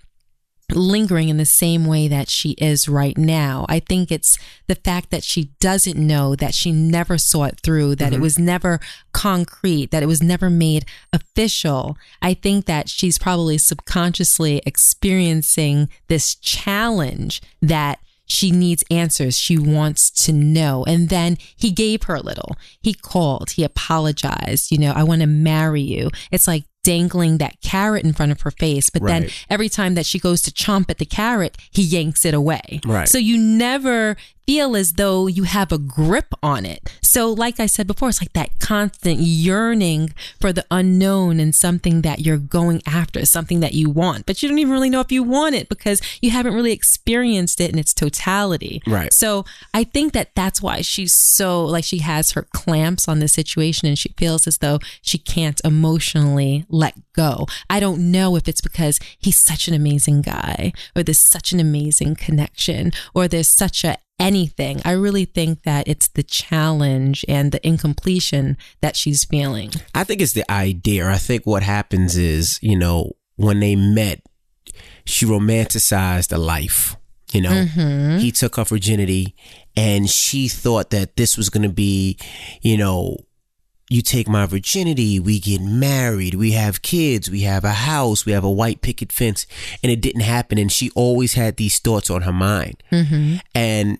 Speaker 2: lingering in the same way that she is right now. I think it's the fact that she doesn't know, that she never saw it through, that it mm-hmm. was never concrete, that it was never made official. I think that she's probably subconsciously experiencing this challenge that she needs answers. She wants to know. And then he gave her a little. He called, he apologized, you know, I want to marry you. It's like dangling that carrot in front of her face. But then every time that she goes to chomp at the carrot, he yanks it away.
Speaker 1: Right.
Speaker 2: So you never feel as though you have a grip on it. So, like I said before, it's like that constant yearning for the unknown and something that you're going after, something that you want, but you don't even really know if you want it because you haven't really experienced it in its totality.
Speaker 1: Right.
Speaker 2: So, I think that that's why she's so like she has her clamps on the situation and she feels as though she can't emotionally let go. I don't know if it's because he's such an amazing guy or there's such an amazing connection or there's such a anything. I really think that it's the challenge and the incompletion that she's feeling.
Speaker 1: I think it's the idea. I think what happens is, you know, when they met, she romanticized a life. You know, mm-hmm. he took her virginity and she thought that this was going to be, you know, you take my virginity, we get married, we have kids, we have a house, we have a white picket fence, and it didn't happen. And she always had these thoughts on her mind. And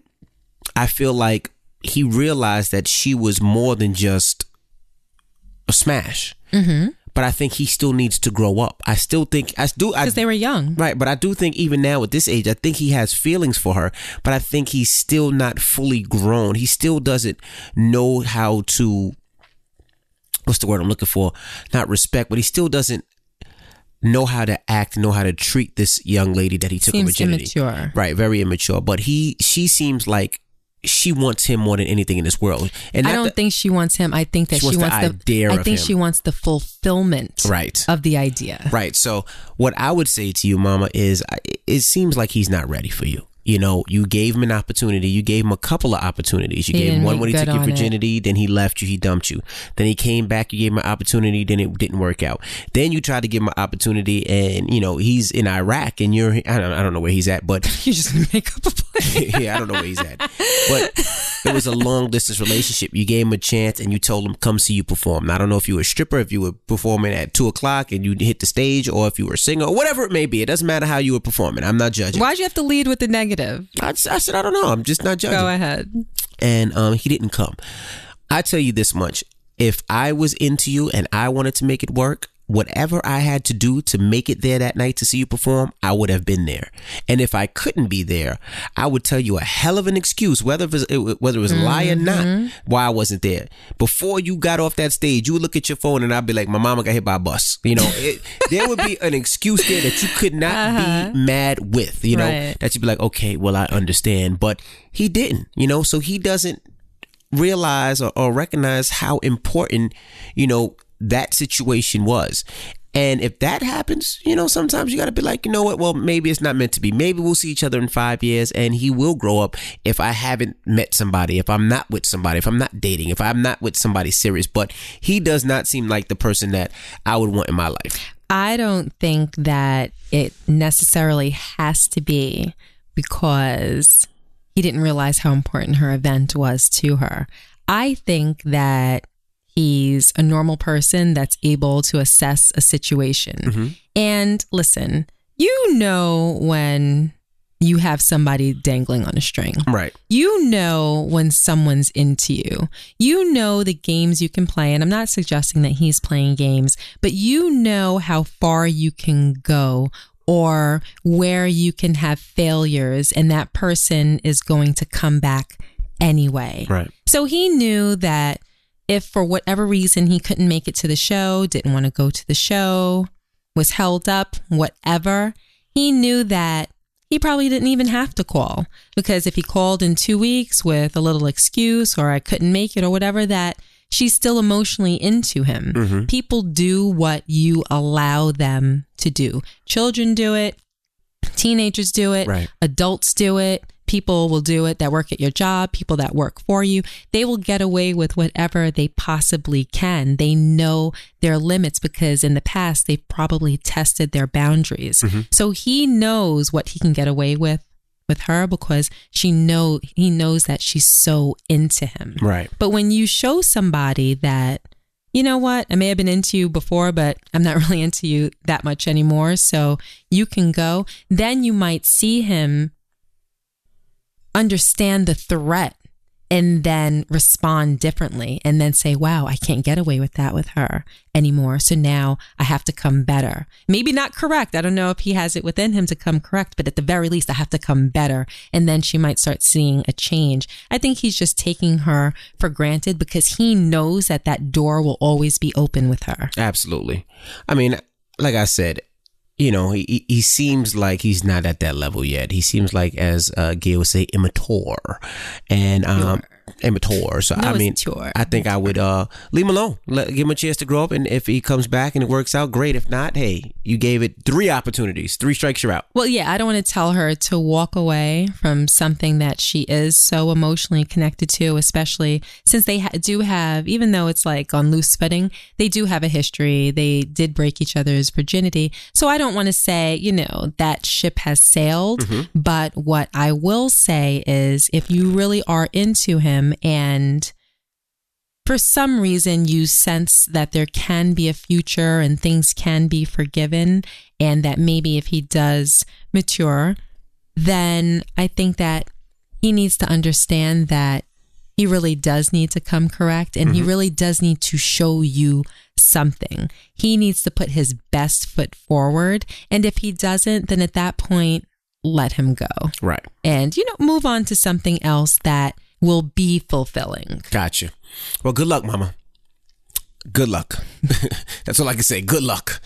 Speaker 1: I feel like he realized that she was more than just a smash. Mm-hmm. But I think he still needs to grow up. I still think I do.
Speaker 2: Because they were young.
Speaker 1: Right, but I do think even now at this age, I think he has feelings for her, but I think he's still not fully grown. He still doesn't know how to what's the word I'm looking for? Not respect, but he still doesn't know how to act, know how to treat this young lady that he took
Speaker 2: Seems
Speaker 1: virginity.
Speaker 2: immature.
Speaker 1: Right, very immature. But he she seems like she wants him more than anything in this world. And
Speaker 2: I don't
Speaker 1: that-
Speaker 2: think she wants him. I think that
Speaker 1: She
Speaker 2: she
Speaker 1: wants
Speaker 2: wants,
Speaker 1: the
Speaker 2: the.
Speaker 1: idea
Speaker 2: I think
Speaker 1: him.
Speaker 2: she wants the fulfillment
Speaker 1: right.
Speaker 2: of the idea.
Speaker 1: Right. So what I would say to you, Mama, is it seems like he's not ready for you. You know, you gave him an opportunity. You gave him a couple of opportunities. You
Speaker 2: He
Speaker 1: gave him one when he took your
Speaker 2: on it.
Speaker 1: virginity, then he left you, he dumped you. Then he came back, you gave him an opportunity, then it didn't work out. Then you tried to give him an opportunity, and you know he's in Iraq, and you're I don't, I don't know where he's at, but
Speaker 2: You're just make up a plan.
Speaker 1: yeah, I don't know where he's at. But it was a long distance relationship. You gave him a chance and you told him, come see you perform. Now, I don't know if you were a stripper, if you were performing at two o'clock and you hit the stage, or if you were a singer, or whatever it may be. It doesn't matter how you were performing. I'm not judging.
Speaker 2: Why'd you have to lead with the negative?
Speaker 1: I, I said, I don't know. I'm just not judging.
Speaker 2: Go ahead.
Speaker 1: And um, he didn't come. I tell you this much. If I was into you and I wanted to make it work, whatever I had to do to make it there that night to see you perform, I would have been there. And if I couldn't be there, I would tell you a hell of an excuse, whether it was, whether it was a lie or not, mm-hmm. why I wasn't there. Before you got off that stage, you would look at your phone and I'd be like, "My mama got hit by a bus." You know, it, there would be an excuse there that you could not be uh-huh. mad with. You know,
Speaker 2: Right.
Speaker 1: that you'd be like, "Okay, well, I understand," but he didn't. You know, so he doesn't realize or, or recognize how important, you know, that situation was. And if that happens, you know, sometimes you got to be like, you know what? Well, maybe it's not meant to be. Maybe we'll see each other in five years and he will grow up if I haven't met somebody, if I'm not with somebody, if I'm not dating, if I'm not with somebody serious. But he does not seem like the person that I would want in my life.
Speaker 2: I don't think that it necessarily has to be because he didn't realize how important her event was to her. I think that he's a normal person that's able to assess a situation. Mm-hmm. And listen, you know when you have somebody dangling on a string.
Speaker 1: Right.
Speaker 2: You know when someone's into you. You know the games you can play. And I'm not suggesting that he's playing games, but you know how far you can go or where you can have failures and that person is going to come back anyway.
Speaker 1: Right.
Speaker 2: So he knew that if for whatever reason he couldn't make it to the show, didn't want to go to the show, was held up, whatever, he knew that he probably didn't even have to call because if he called in two weeks with a little excuse or I couldn't make it or whatever, that she's still emotionally into him. Mm-hmm. People do what you allow them to do. Children do it, teenagers do it,
Speaker 1: Right.
Speaker 2: adults do it. People will do it that work at your job, people that work for you. They will get away with whatever they possibly can. They know their limits because in the past they've probably tested their boundaries. Mm-hmm. So he knows what he can get away with with her because she know he knows that she's so into him.
Speaker 1: Right.
Speaker 2: But when you show somebody that, you know what, I may have been into you before, but I'm not really into you that much anymore, so you can go, then you might see him understand the threat and then respond differently and then say, wow, I can't get away with that with her anymore. So now I have to come better. Maybe not correct. I don't know if he has it within him to come correct, but at the very least, I have to come better. And then she might start seeing a change. I think he's just taking her for granted because he knows that that door will always be open with her.
Speaker 1: Absolutely. I mean, like I said, you know, he he- seems like he's not at that level yet. He seems like, as uh, Gail would say, immature, and um, immature. So
Speaker 2: No,
Speaker 1: I mean. I think I would uh leave him alone, Let, give him a chance to grow up, and if he comes back and it works out, great. If not, hey, you gave it three opportunities, three strikes, you're out.
Speaker 2: Well, yeah, I don't want to tell her to walk away from something that she is so emotionally connected to, especially since they ha- do have, even though it's like on loose footing, they do have a history. They did break each other's virginity. So I don't want to say, you know, that ship has sailed. But what I will say is if you really are into him and for some reason you sense that there can be a future and things can be forgiven and that maybe if he does mature then i think that he needs to understand that he really does need to come correct and he mm-hmm. really does need to show you something. He needs to put his best foot forward and if he doesn't then at that point let him go.
Speaker 1: Right.
Speaker 2: and you know move on to something else that will be fulfilling
Speaker 1: Gotcha. Well, good luck, Mama. good luck. That's all I can say. Good luck.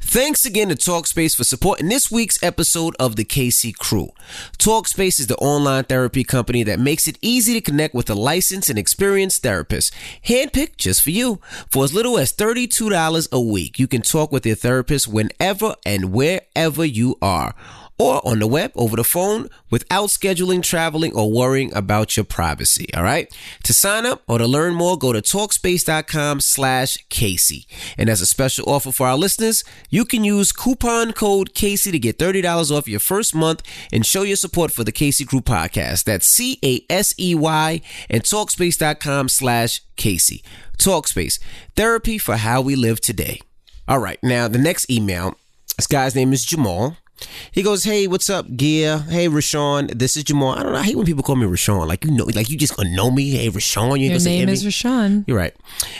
Speaker 1: Thanks again to Talkspace for supporting this week's episode of the Casey Crew. Talkspace is the online therapy company that makes it easy to connect with a licensed and experienced therapist, handpicked just for you. For as little as $32 a week, you can talk with your therapist whenever and wherever you are or on the web over the phone without scheduling, traveling, or worrying about your privacy. All right. To sign up or to learn more, go to talkspace.com slash Casey. And as a special offer for our listeners, you can use coupon code Casey to get $30 off your first month and show your support for the Casey Crew podcast. That's C A S E Y and talkspace.com slash Casey. Talkspace, therapy for how we live today. All right. Now, the next email, this guy's name is Jamal. He goes, "Hey, what's up, Gia? Hey, Rashawn. This is Jamal. I don't know. I hate when people call me Rashawn. Like you know, like you just gonna know me. Hey, Rashawn. You
Speaker 2: Your name is Rashawn.
Speaker 1: You're right.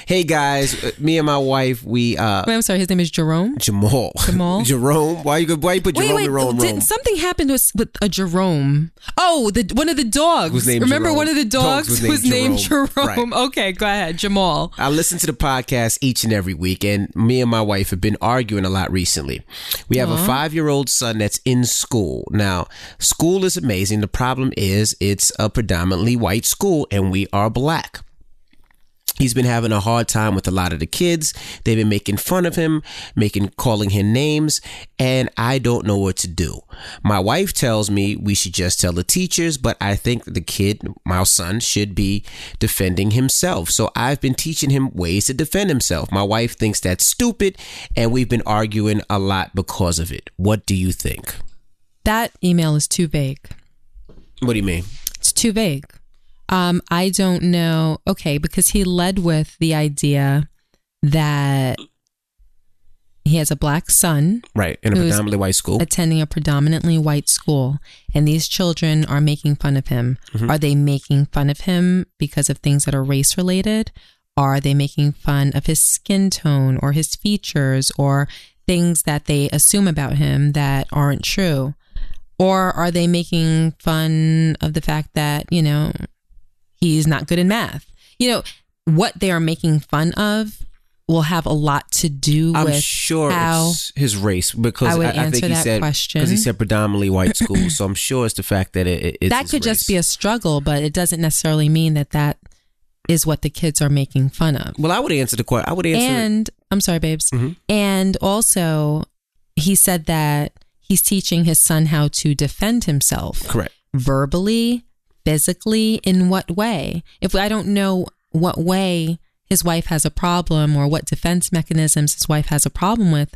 Speaker 1: Hey guys, uh, me and my wife, we uh
Speaker 2: Wait, I'm sorry. His name is Jerome.
Speaker 1: Jamal.
Speaker 2: Jamal?
Speaker 1: Jerome. Why you? Why you put
Speaker 2: Wait,
Speaker 1: Jerome
Speaker 2: wait.
Speaker 1: in Rome?
Speaker 2: did- something happened with, with a Jerome. Oh, the one of the dogs.
Speaker 1: Was named
Speaker 2: Remember
Speaker 1: Jerome.
Speaker 2: one of the
Speaker 1: Dogs
Speaker 2: dogs,
Speaker 1: was named Jerome.
Speaker 2: Jerome. Okay, go ahead, Jamal.
Speaker 1: I listen to the podcast each and every week, and me and my wife have been arguing a lot recently. We have a five year old son that's in school. Now, school is amazing. The problem is it's a predominantly white school, and we are black. He's been having a hard time with a lot of the kids. They've been making fun of him, making calling him names, and I don't know what to do. My wife tells me we should just tell the teachers, but I think the kid, my son, should be defending himself. So I've been teaching him ways to defend himself. My wife thinks that's stupid, and we've been arguing a lot because of it. What do you think?
Speaker 2: That email is too vague.
Speaker 1: What do you mean?
Speaker 2: It's too vague. Um, I don't know. Okay, because he led with the idea that he has a black son
Speaker 1: Right, in a predominantly white school.
Speaker 2: attending a predominantly white school, and these children are making fun of him. Are they making fun of him because of things that are race related? Are they making fun of his skin tone or his features or things that they assume about him that aren't true? Or are they making fun of the fact that, you know, he's not good in math? You know, what they are making fun of will have a lot to do
Speaker 1: I'm
Speaker 2: with
Speaker 1: sure
Speaker 2: how
Speaker 1: it's his race because
Speaker 2: I would
Speaker 1: I, I think
Speaker 2: answer
Speaker 1: he
Speaker 2: that
Speaker 1: said
Speaker 2: question.
Speaker 1: because he said predominantly white school. so I'm sure it's the fact that it,
Speaker 2: that could just be a struggle, but it doesn't necessarily mean that that is what the kids are making fun of.
Speaker 1: Well, I would answer the question. I would answer. it-
Speaker 2: And I'm sorry, babes.
Speaker 1: Mhm.
Speaker 2: And also, he said that he's teaching his son how to defend himself
Speaker 1: correct.
Speaker 2: verbally, physically. In what way? If I don't know what way his wife has a problem or what defense mechanisms his wife has a problem with,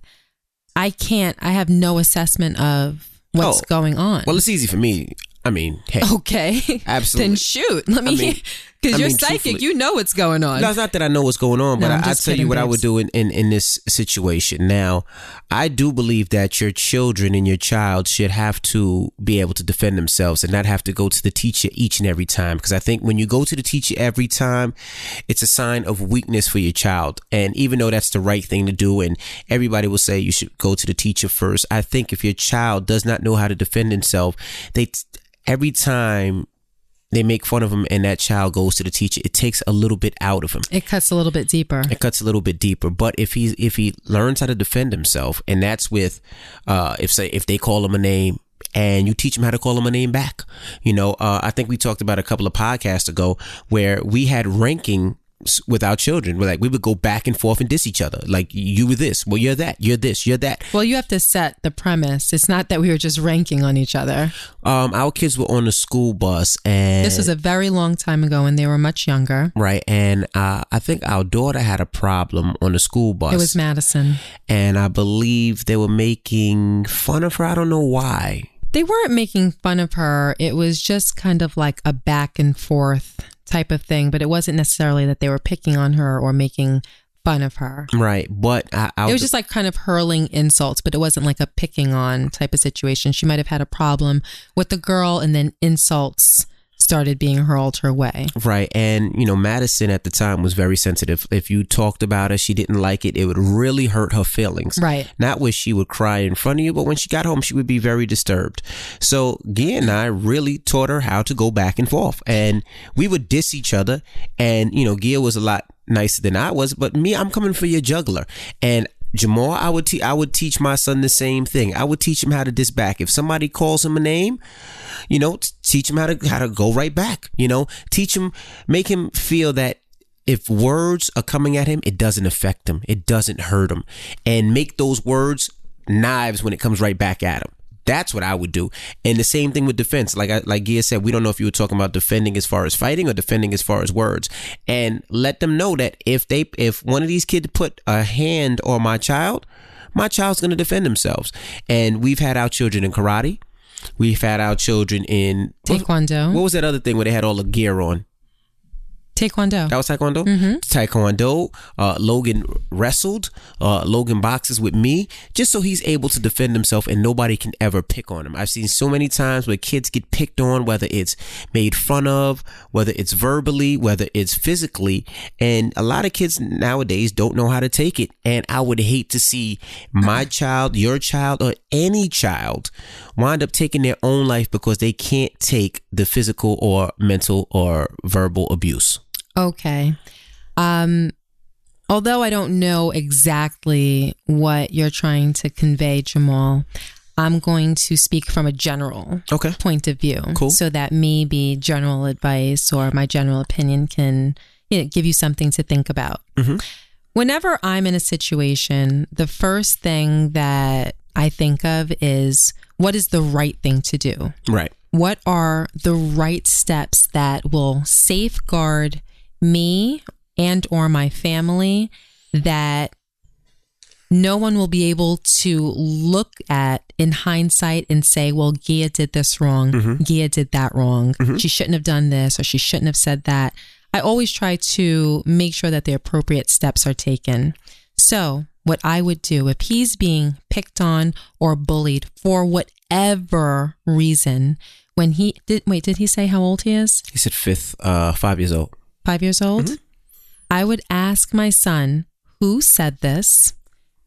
Speaker 2: I can't. I have no assessment of what's
Speaker 1: Oh,
Speaker 2: going on.
Speaker 1: Well, it's easy for me. I mean, hey,
Speaker 2: Okay.
Speaker 1: Absolutely.
Speaker 2: then shoot. Let me,
Speaker 1: I mean-
Speaker 2: because
Speaker 1: I
Speaker 2: you're
Speaker 1: mean,
Speaker 2: psychic.
Speaker 1: truthfully-
Speaker 2: You know what's going on.
Speaker 1: No, it's not that I know what's going on, but
Speaker 2: No, I'm
Speaker 1: I,
Speaker 2: just
Speaker 1: tell you what I would do in, in, in this situation. Now, I do believe that your children and your child should have to be able to defend themselves and not have to go to the teacher each and every time. Because I think when you go to the teacher every time, it's a sign of weakness for your child. And even though that's the right thing to do, and everybody will say you should go to the teacher first, I think if your child does not know how to defend himself, they every time they make fun of him and that child goes to the teacher, it takes a little bit out of him
Speaker 2: it cuts a little bit deeper.
Speaker 1: it cuts a little bit deeper. But if he if he learns how to defend himself, and that's with uh, if say if they call him a name. And you teach him how to call him a name back. You know, uh, I think we talked about a couple of podcasts ago where we had ranking with our children. We're like we would go back and forth and diss each other. Like you were this, well you're that, you're this, you're that.
Speaker 2: Well, you have to set the premise. It's not that we were just ranking on each other.
Speaker 1: Um, our kids were on the school bus, and
Speaker 2: This was a very long time ago when they were much younger.
Speaker 1: right, and uh, I think our daughter had a problem on the school bus.
Speaker 2: It was Madison.
Speaker 1: and I believe they were making fun of her. I don't know why.
Speaker 2: They weren't making fun of her. It was just kind of like a back and forth type of thing, but it wasn't necessarily that they were picking on her or making fun of her.
Speaker 1: Right, but I, I
Speaker 2: It was just like kind of hurling insults, but it wasn't like a picking on type of situation. She might have had a problem with the girl and then insults started being hurled her way.
Speaker 1: right, and you know Madison at the time was very sensitive. If you talked about her, she didn't like it. It would really hurt her feelings.
Speaker 2: Right.
Speaker 1: Not where she would cry in front of you, but when she got home, she would be very disturbed. So Gia and I really taught her how to go back and forth, and we would diss each other. And you know, Gia was a lot nicer than I was, but me, I'm coming for your juggler. And Jamal, I would te- I would teach my son the same thing. I would teach him how to diss back. If somebody calls him a name, you know, teach him how to how to go right back. You know, teach him, make him feel that if words are coming at him, it doesn't affect him. It doesn't hurt him, and make those words knives when it comes right back at him. That's what I would do. And the same thing with defense. Like I, like Gia said, we don't know if you were talking about defending as far as fighting or defending as far as words. And let them know that if they if one of these kids put a hand on my child, my child's going to defend themselves. And we've had our children in karate. We've had our children in
Speaker 2: Taekwondo.
Speaker 1: What was that other thing where they had all the gear on?
Speaker 2: Taekwondo.
Speaker 1: That was Taekwondo. Mm-hmm. Taekwondo. Uh, Logan wrestled. Uh, Logan boxes with me just so he's able to defend himself and nobody can ever pick on him. I've seen so many times where kids get picked on, whether it's made fun of, whether it's verbally, whether it's physically, and a lot of kids nowadays don't know how to take it. And I would hate to see my child, your child, or any child wind up taking their own life because they can't take the physical or mental or verbal abuse.
Speaker 2: Okay. Um, although I don't know exactly what you're trying to convey, Jamal, I'm going to speak from a general
Speaker 1: Okay.
Speaker 2: point of view.
Speaker 1: Cool.
Speaker 2: So that maybe general advice or my general opinion can you know, give you something to think about.
Speaker 1: Mhm.
Speaker 2: Whenever I'm in a situation, the first thing that I think of is what is the right thing to do?
Speaker 1: Right.
Speaker 2: what are the right steps that will safeguard me and or my family that no one will be able to look at in hindsight and say, well, Gia did this wrong. Gia did that wrong. She shouldn't have done this or she shouldn't have said that. I always try to make sure that the appropriate steps are taken. So, what I would do if he's being picked on or bullied for whatever reason, when he did, wait, did he say how old he is?
Speaker 1: He said fifth, uh, five years old.
Speaker 2: Five years old, mm-hmm. I would ask my son, who said this?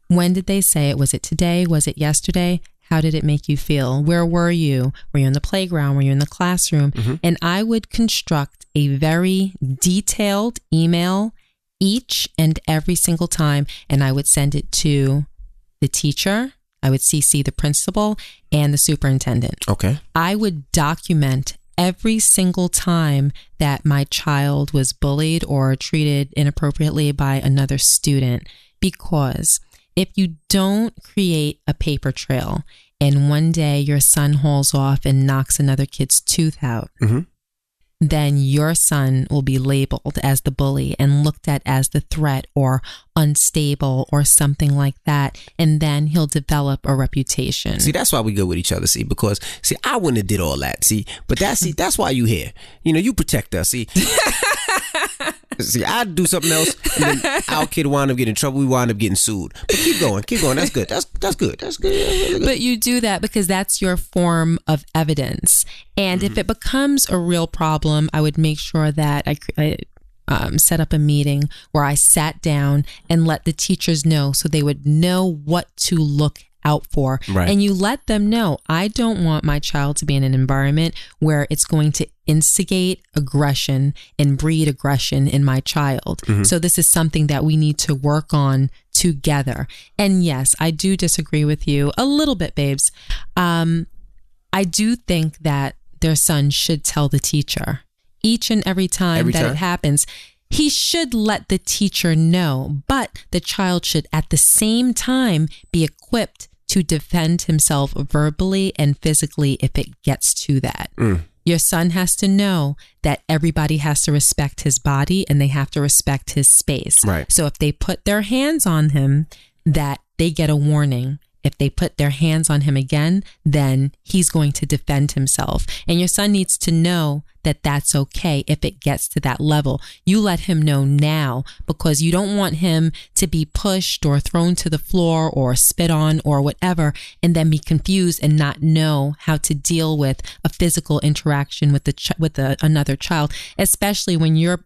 Speaker 2: When did they say it? Was it today? Was it yesterday? How did it make you feel? Where were you? Were you in the playground? Were you in the classroom? Mm-hmm. And I would construct a very detailed email each and every single time, and I would send it to the teacher. I would CC the principal and the superintendent.
Speaker 1: Okay.
Speaker 2: I would document every single time that my child was bullied or treated inappropriately by another student because if you don't create a paper trail and one day your son hauls off and knocks another kid's tooth out,
Speaker 1: Mhm.
Speaker 2: then your son will be labeled as the bully and looked at as the threat or unstable or something like that. And then he'll develop a reputation.
Speaker 1: See, that's why we good with each other. See, because see, I wouldn't have did all that. See, but that's see, that's why you here. You know, you protect us. See. See, I'd do something else, and then our kid wind up getting in trouble. We wind up getting sued. But keep going, keep going. That's good. That's that's good. That's good. That's good.
Speaker 2: But you do that because that's your form of evidence. And if mm-hmm. it becomes a real problem, I would make sure that I, I um, set up a meeting where I sat down and let the teachers know so they would know what to look out for.
Speaker 1: Right.
Speaker 2: And you let them know, I don't want my child to be in an environment where it's going to instigate aggression and breed aggression in my child. So this is something that we need to work on together. And yes, I do disagree with you a little bit, babes. Um, I do think that their son should tell the teacher each and every time
Speaker 1: Every
Speaker 2: that
Speaker 1: time?
Speaker 2: it happens. He should let the teacher know, but the child should at the same time be equipped to defend himself verbally and physically if it gets to that. Mm. Your son has to know that everybody has to respect his body and they have to respect his space.
Speaker 1: Right.
Speaker 2: So if they put their hands on him, that they get a warning. If they put their hands on him again, then he's going to defend himself. And your son needs to know that that's okay if it gets to that level. You let him know now because you don't want him to be pushed or thrown to the floor or spit on or whatever and then be confused and not know how to deal with a physical interaction with the ch- with the, another child, especially when you're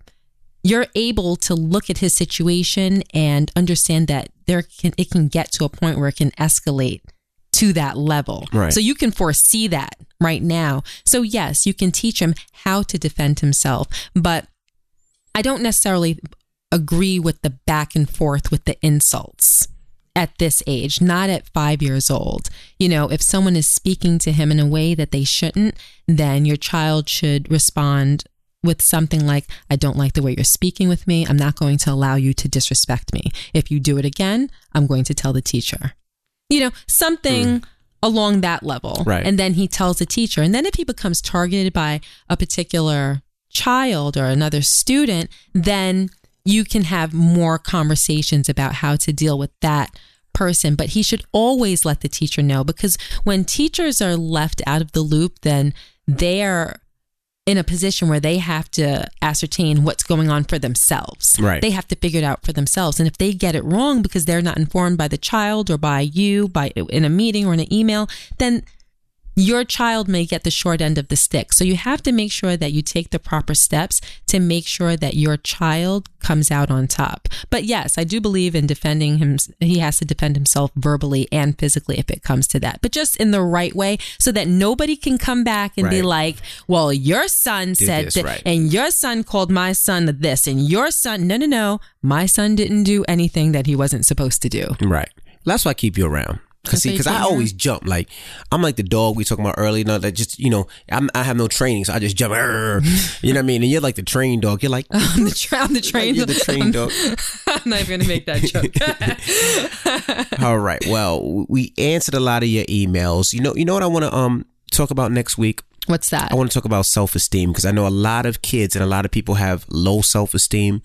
Speaker 2: you're able to look at his situation and understand that there can it can get to a point where it can escalate to that level.
Speaker 1: Right.
Speaker 2: So you can foresee that right now. So yes, you can teach him how to defend himself, but I don't necessarily agree with the back and forth with the insults at this age, not at five years old. You know, if someone is speaking to him in a way that they shouldn't, then your child should respond with something like, I don't like the way you're speaking with me. I'm not going to allow you to disrespect me. If you do it again, I'm going to tell the teacher. You know, something mm. along that level.
Speaker 1: Right.
Speaker 2: And then he tells the teacher. And then if he becomes targeted by a particular child or another student, then you can have more conversations about how to deal with that person, but he should always let the teacher know because when teachers are left out of the loop, then they're in a position where they have to ascertain what's going on for themselves.
Speaker 1: Right.
Speaker 2: They have to figure it out for themselves. And if they get it wrong because they're not informed by the child or by you, by in a meeting or in an email, then your child may get the short end of the stick. So you have to make sure that you take the proper steps to make sure that your child comes out on top. But yes, I do believe in defending him. He has to defend himself verbally and physically if it comes to that, but just in the right way so that nobody can come back and right. be like, well, your son Did said this, right. and your son called my son this and your son, no, no, no, my son didn't do anything that he wasn't supposed to do.
Speaker 1: Right. That's why I keep you around. Cause see, cause I always jump like I'm like the dog we talking about earlier. No, that just you know I'm, i have no training, so I just jump. you know what I mean? And you're like the trained dog. You're like
Speaker 2: I'm the, tra- I'm the trained.
Speaker 1: You're the trained dog.
Speaker 2: I'm not even gonna make that
Speaker 1: joke. All right. Well, we answered a lot of your emails. You know, you know what I want to um talk about next week.
Speaker 2: What's that?
Speaker 1: I want to talk about self esteem because I know a lot of kids and a lot of people have low self esteem,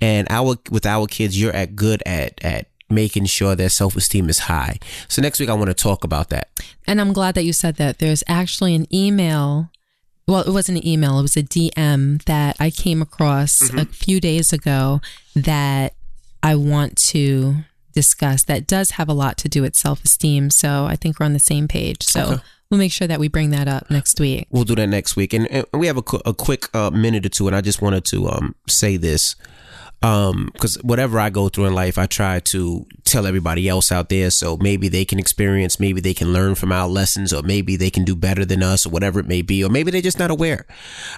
Speaker 1: and our with our kids, you're at good at at making sure their self esteem is high. So next week, I want to talk about that.
Speaker 2: And I'm glad that you said that. There's actually an email. Well, it wasn't an email, it was a DM that I came across mm-hmm. a few days ago that I want to discuss that does have a lot to do with self esteem. So I think we're on the same page. So okay. we'll make sure that we bring that up next week.
Speaker 1: We'll do that next week. And, and we have a, a quick uh, minute or two. And I just wanted to um, say this um because whatever i go through in life i try to tell everybody else out there. So maybe they can experience maybe they can learn from our lessons or maybe they can do better than us or whatever it may be or maybe they're just not aware.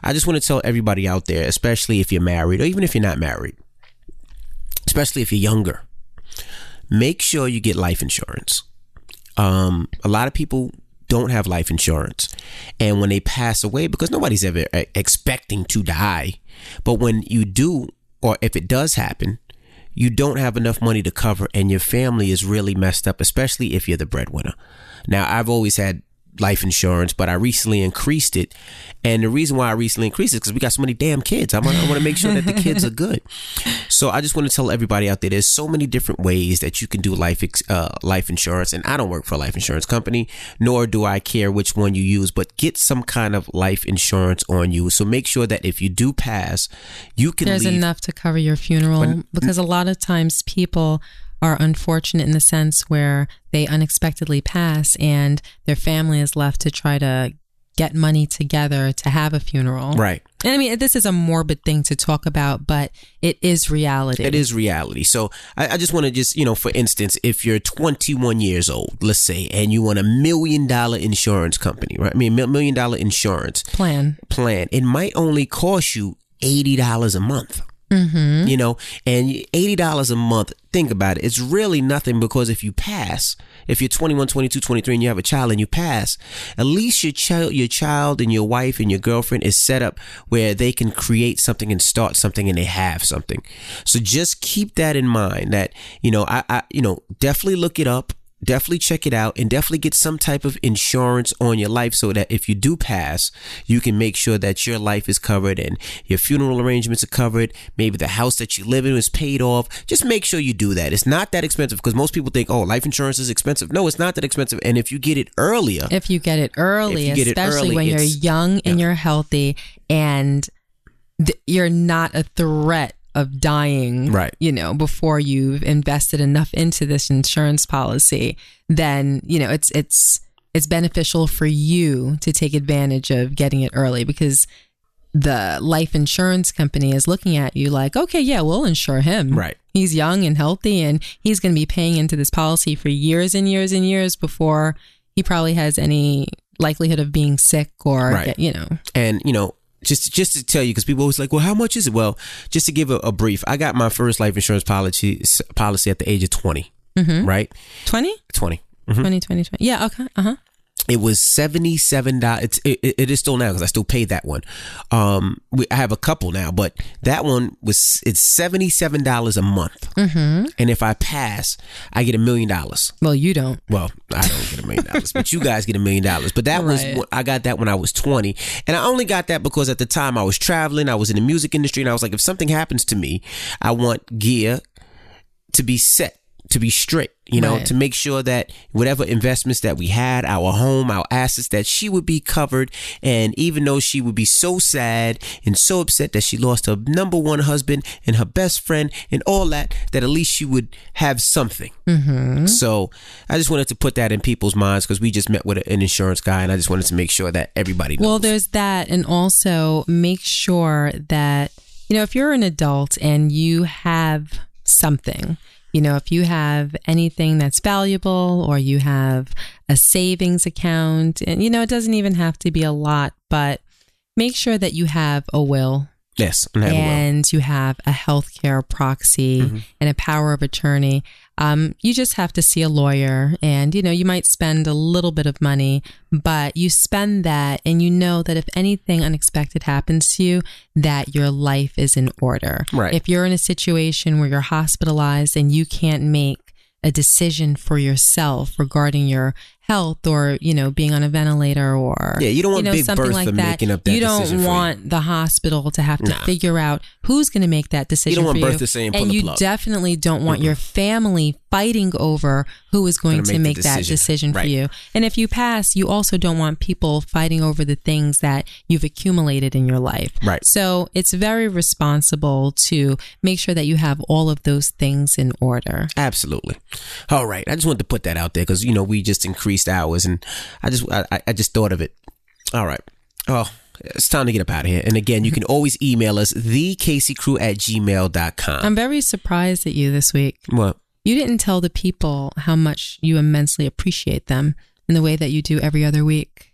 Speaker 1: I just want to tell everybody out there especially if you're married or even if you're not married especially if you're younger make sure you get life insurance. Um a lot of people don't have life insurance and when they pass away because nobody's ever expecting to die but when you do or if it does happen, you don't have enough money to cover and your family is really messed up, especially if you're the breadwinner. Now, I've always had life insurance, but I recently increased it. And the reason why I recently increased it is because we got so many damn kids. I want, I want to make sure that the kids are good. So I just want to tell everybody out there, there's so many different ways that you can do life, uh, life insurance. And I don't work for a life insurance company, nor do I care which one you use, but get some kind of life insurance on you. So make sure that if you do pass, you can
Speaker 2: There's
Speaker 1: leave.
Speaker 2: enough to cover your funeral because a lot of times people are unfortunate in the sense where they unexpectedly pass and their family is left to try to get money together to have a funeral.
Speaker 1: Right.
Speaker 2: And I mean, this is a morbid thing to talk about, but it is reality.
Speaker 1: It is reality. So I, I just want to just, you know, for instance, if you're 21 years old, let's say, and you want a million dollar insurance company, right? I mean, million dollar insurance
Speaker 2: plan.
Speaker 1: Plan. It might only cost you $80 a month.
Speaker 2: Mm-hmm.
Speaker 1: You know, and $80 a month, think about it. It's really nothing because if you pass, if you're 21, 22, 23 and you have a child and you pass, at least your child, your child and your wife and your girlfriend is set up where they can create something and start something and they have something. So just keep that in mind that, you know, I, I you know, definitely look it up definitely check it out and definitely get some type of insurance on your life so that if you do pass, you can make sure that your life is covered and your funeral arrangements are covered. Maybe the house that you live in is paid off. Just make sure you do that. It's not that expensive because most people think, oh, life insurance is expensive. No, it's not that expensive. And if you get it earlier,
Speaker 2: if you get it early, especially it early, when you're young and yeah. you're healthy and th- you're not a threat of dying,
Speaker 1: right.
Speaker 2: you know, before you've invested enough into this insurance policy, then, you know, it's it's it's beneficial for you to take advantage of getting it early because the life insurance company is looking at you like, okay, yeah, we'll insure him.
Speaker 1: Right.
Speaker 2: He's young and healthy and he's going to be paying into this policy for years and years and years before he probably has any likelihood of being sick or, right. you know.
Speaker 1: And, you know, just just to tell you, because people always like, well, how much is it? Well, just to give a, a brief, I got my first life insurance policy policy at the age of 20 right?
Speaker 2: 20?
Speaker 1: 20.
Speaker 2: 20, 20, 20. Yeah, okay. Uh huh.
Speaker 1: It was seventy seven dollars. It, it- is still now because I still paid that one. Um, we, I have a couple now, but that one was it's seventy seven dollars a month. Mm-hmm. And if I pass, I get a million dollars.
Speaker 2: Well, you don't.
Speaker 1: Well, I don't get a million dollars, but you guys get a million dollars. But that
Speaker 2: Right.
Speaker 1: was I got that when I was 20. And I only got that because at the time I was traveling, I was in the music industry, and I was like, if something happens to me, I want Gia to be set, to be strict, you know,
Speaker 2: Right.
Speaker 1: to make sure that whatever investments that we had, our home, our assets, that she would be covered. And even though she would be so sad and so upset that she lost her number one husband and her best friend and all that, that at least she would have something. Mm-hmm. So I just wanted to put that in people's minds because we just met with an insurance guy and I just wanted to make sure that everybody knows.
Speaker 2: Well, there's that. And also make sure that, you know, if you're an adult and you have something, you know, if you have anything that's valuable or you have a savings account, and, you know, it doesn't even have to be a lot, but make sure that you have a will
Speaker 1: yes, and have a will.
Speaker 2: and you have a healthcare proxy
Speaker 1: Mm-hmm.
Speaker 2: and a power of attorney. Um, you just have to see a lawyer, and you know you might spend a little bit of money, but you spend that, and you know that if anything unexpected happens to you, that your life is in order.
Speaker 1: Right.
Speaker 2: If you're in a situation where you're hospitalized and you can't make a decision for yourself regarding your health or you know being on a ventilator or
Speaker 1: Yeah, you don't want
Speaker 2: know,
Speaker 1: Big
Speaker 2: something like that.
Speaker 1: making up that
Speaker 2: you don't
Speaker 1: for you.
Speaker 2: want the hospital to have to
Speaker 1: Nah.
Speaker 2: figure out who's going to make that decision
Speaker 1: want
Speaker 2: for you.
Speaker 1: Saying, "Pull
Speaker 2: and
Speaker 1: the
Speaker 2: you
Speaker 1: plug."
Speaker 2: definitely don't want your family fighting over who is going
Speaker 1: Gonna make
Speaker 2: make
Speaker 1: the
Speaker 2: that
Speaker 1: decision.
Speaker 2: decision for you. And if you pass, you also don't want people fighting over the things that you've accumulated in your life.
Speaker 1: Right.
Speaker 2: So it's very responsible to make sure that you have all of those things in order.
Speaker 1: Absolutely. All right. I just wanted to put that out there because you know we just increased hours, and I just I, I- I just thought of it. All right. Oh, it's time to get up out of here. And again, you can always email us thecaseycrew at gmail.com.
Speaker 2: I'm very surprised at you this week.
Speaker 1: What?
Speaker 2: You didn't tell the people how much you immensely appreciate them in the way that you do every other week.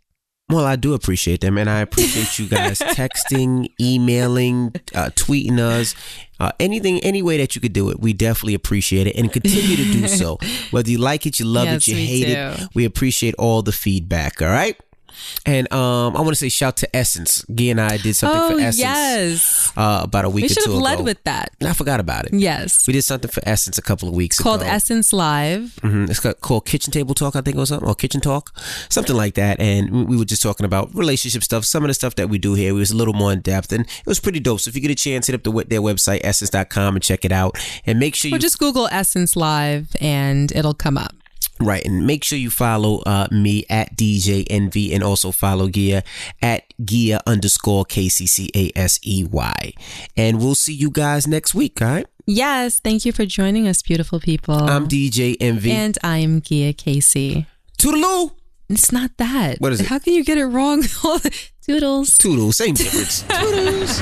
Speaker 1: Well, I do appreciate them, and I appreciate you guys texting, emailing, uh, tweeting us, uh, anything, any way that you could do it. We definitely appreciate it, and continue to do so. Whether you like it, you love
Speaker 2: Yes,
Speaker 1: it, you hate
Speaker 2: do.
Speaker 1: it, we appreciate all the feedback. All right. And um, I want to say shout to Essence. Gia and I did something
Speaker 2: oh,
Speaker 1: for Essence
Speaker 2: yes.
Speaker 1: uh, about a week ago.
Speaker 2: We
Speaker 1: or
Speaker 2: should have led
Speaker 1: ago.
Speaker 2: with that.
Speaker 1: I forgot about it.
Speaker 2: Yes.
Speaker 1: We did something for Essence a couple of weeks ago.
Speaker 2: Called
Speaker 1: ago.
Speaker 2: Essence Live.
Speaker 1: hmm It's got, called Kitchen Table Talk, I think, or something, or Kitchen Talk, something like that. And we- we were just talking about relationship stuff, some of the stuff that we do here. It was a little more in depth, and it was pretty dope. So if you get a chance, hit up the, their website, essence.com, and check it out. And make sure you
Speaker 2: just Google Essence Live and it'll come up.
Speaker 1: Right, and make sure you follow uh, me at DJ Envy, and also follow Gia at Gia underscore K C C A S E Y. And we'll see you guys next week. All right,
Speaker 2: Yes. Thank you for joining us, beautiful people.
Speaker 1: I'm DJ Envy.
Speaker 2: and I'm Gia Casey.
Speaker 1: Toodaloo,
Speaker 2: It's not that.
Speaker 1: What is it?
Speaker 2: How can you get it wrong? Toodles.
Speaker 1: toodle, same difference. Toodles.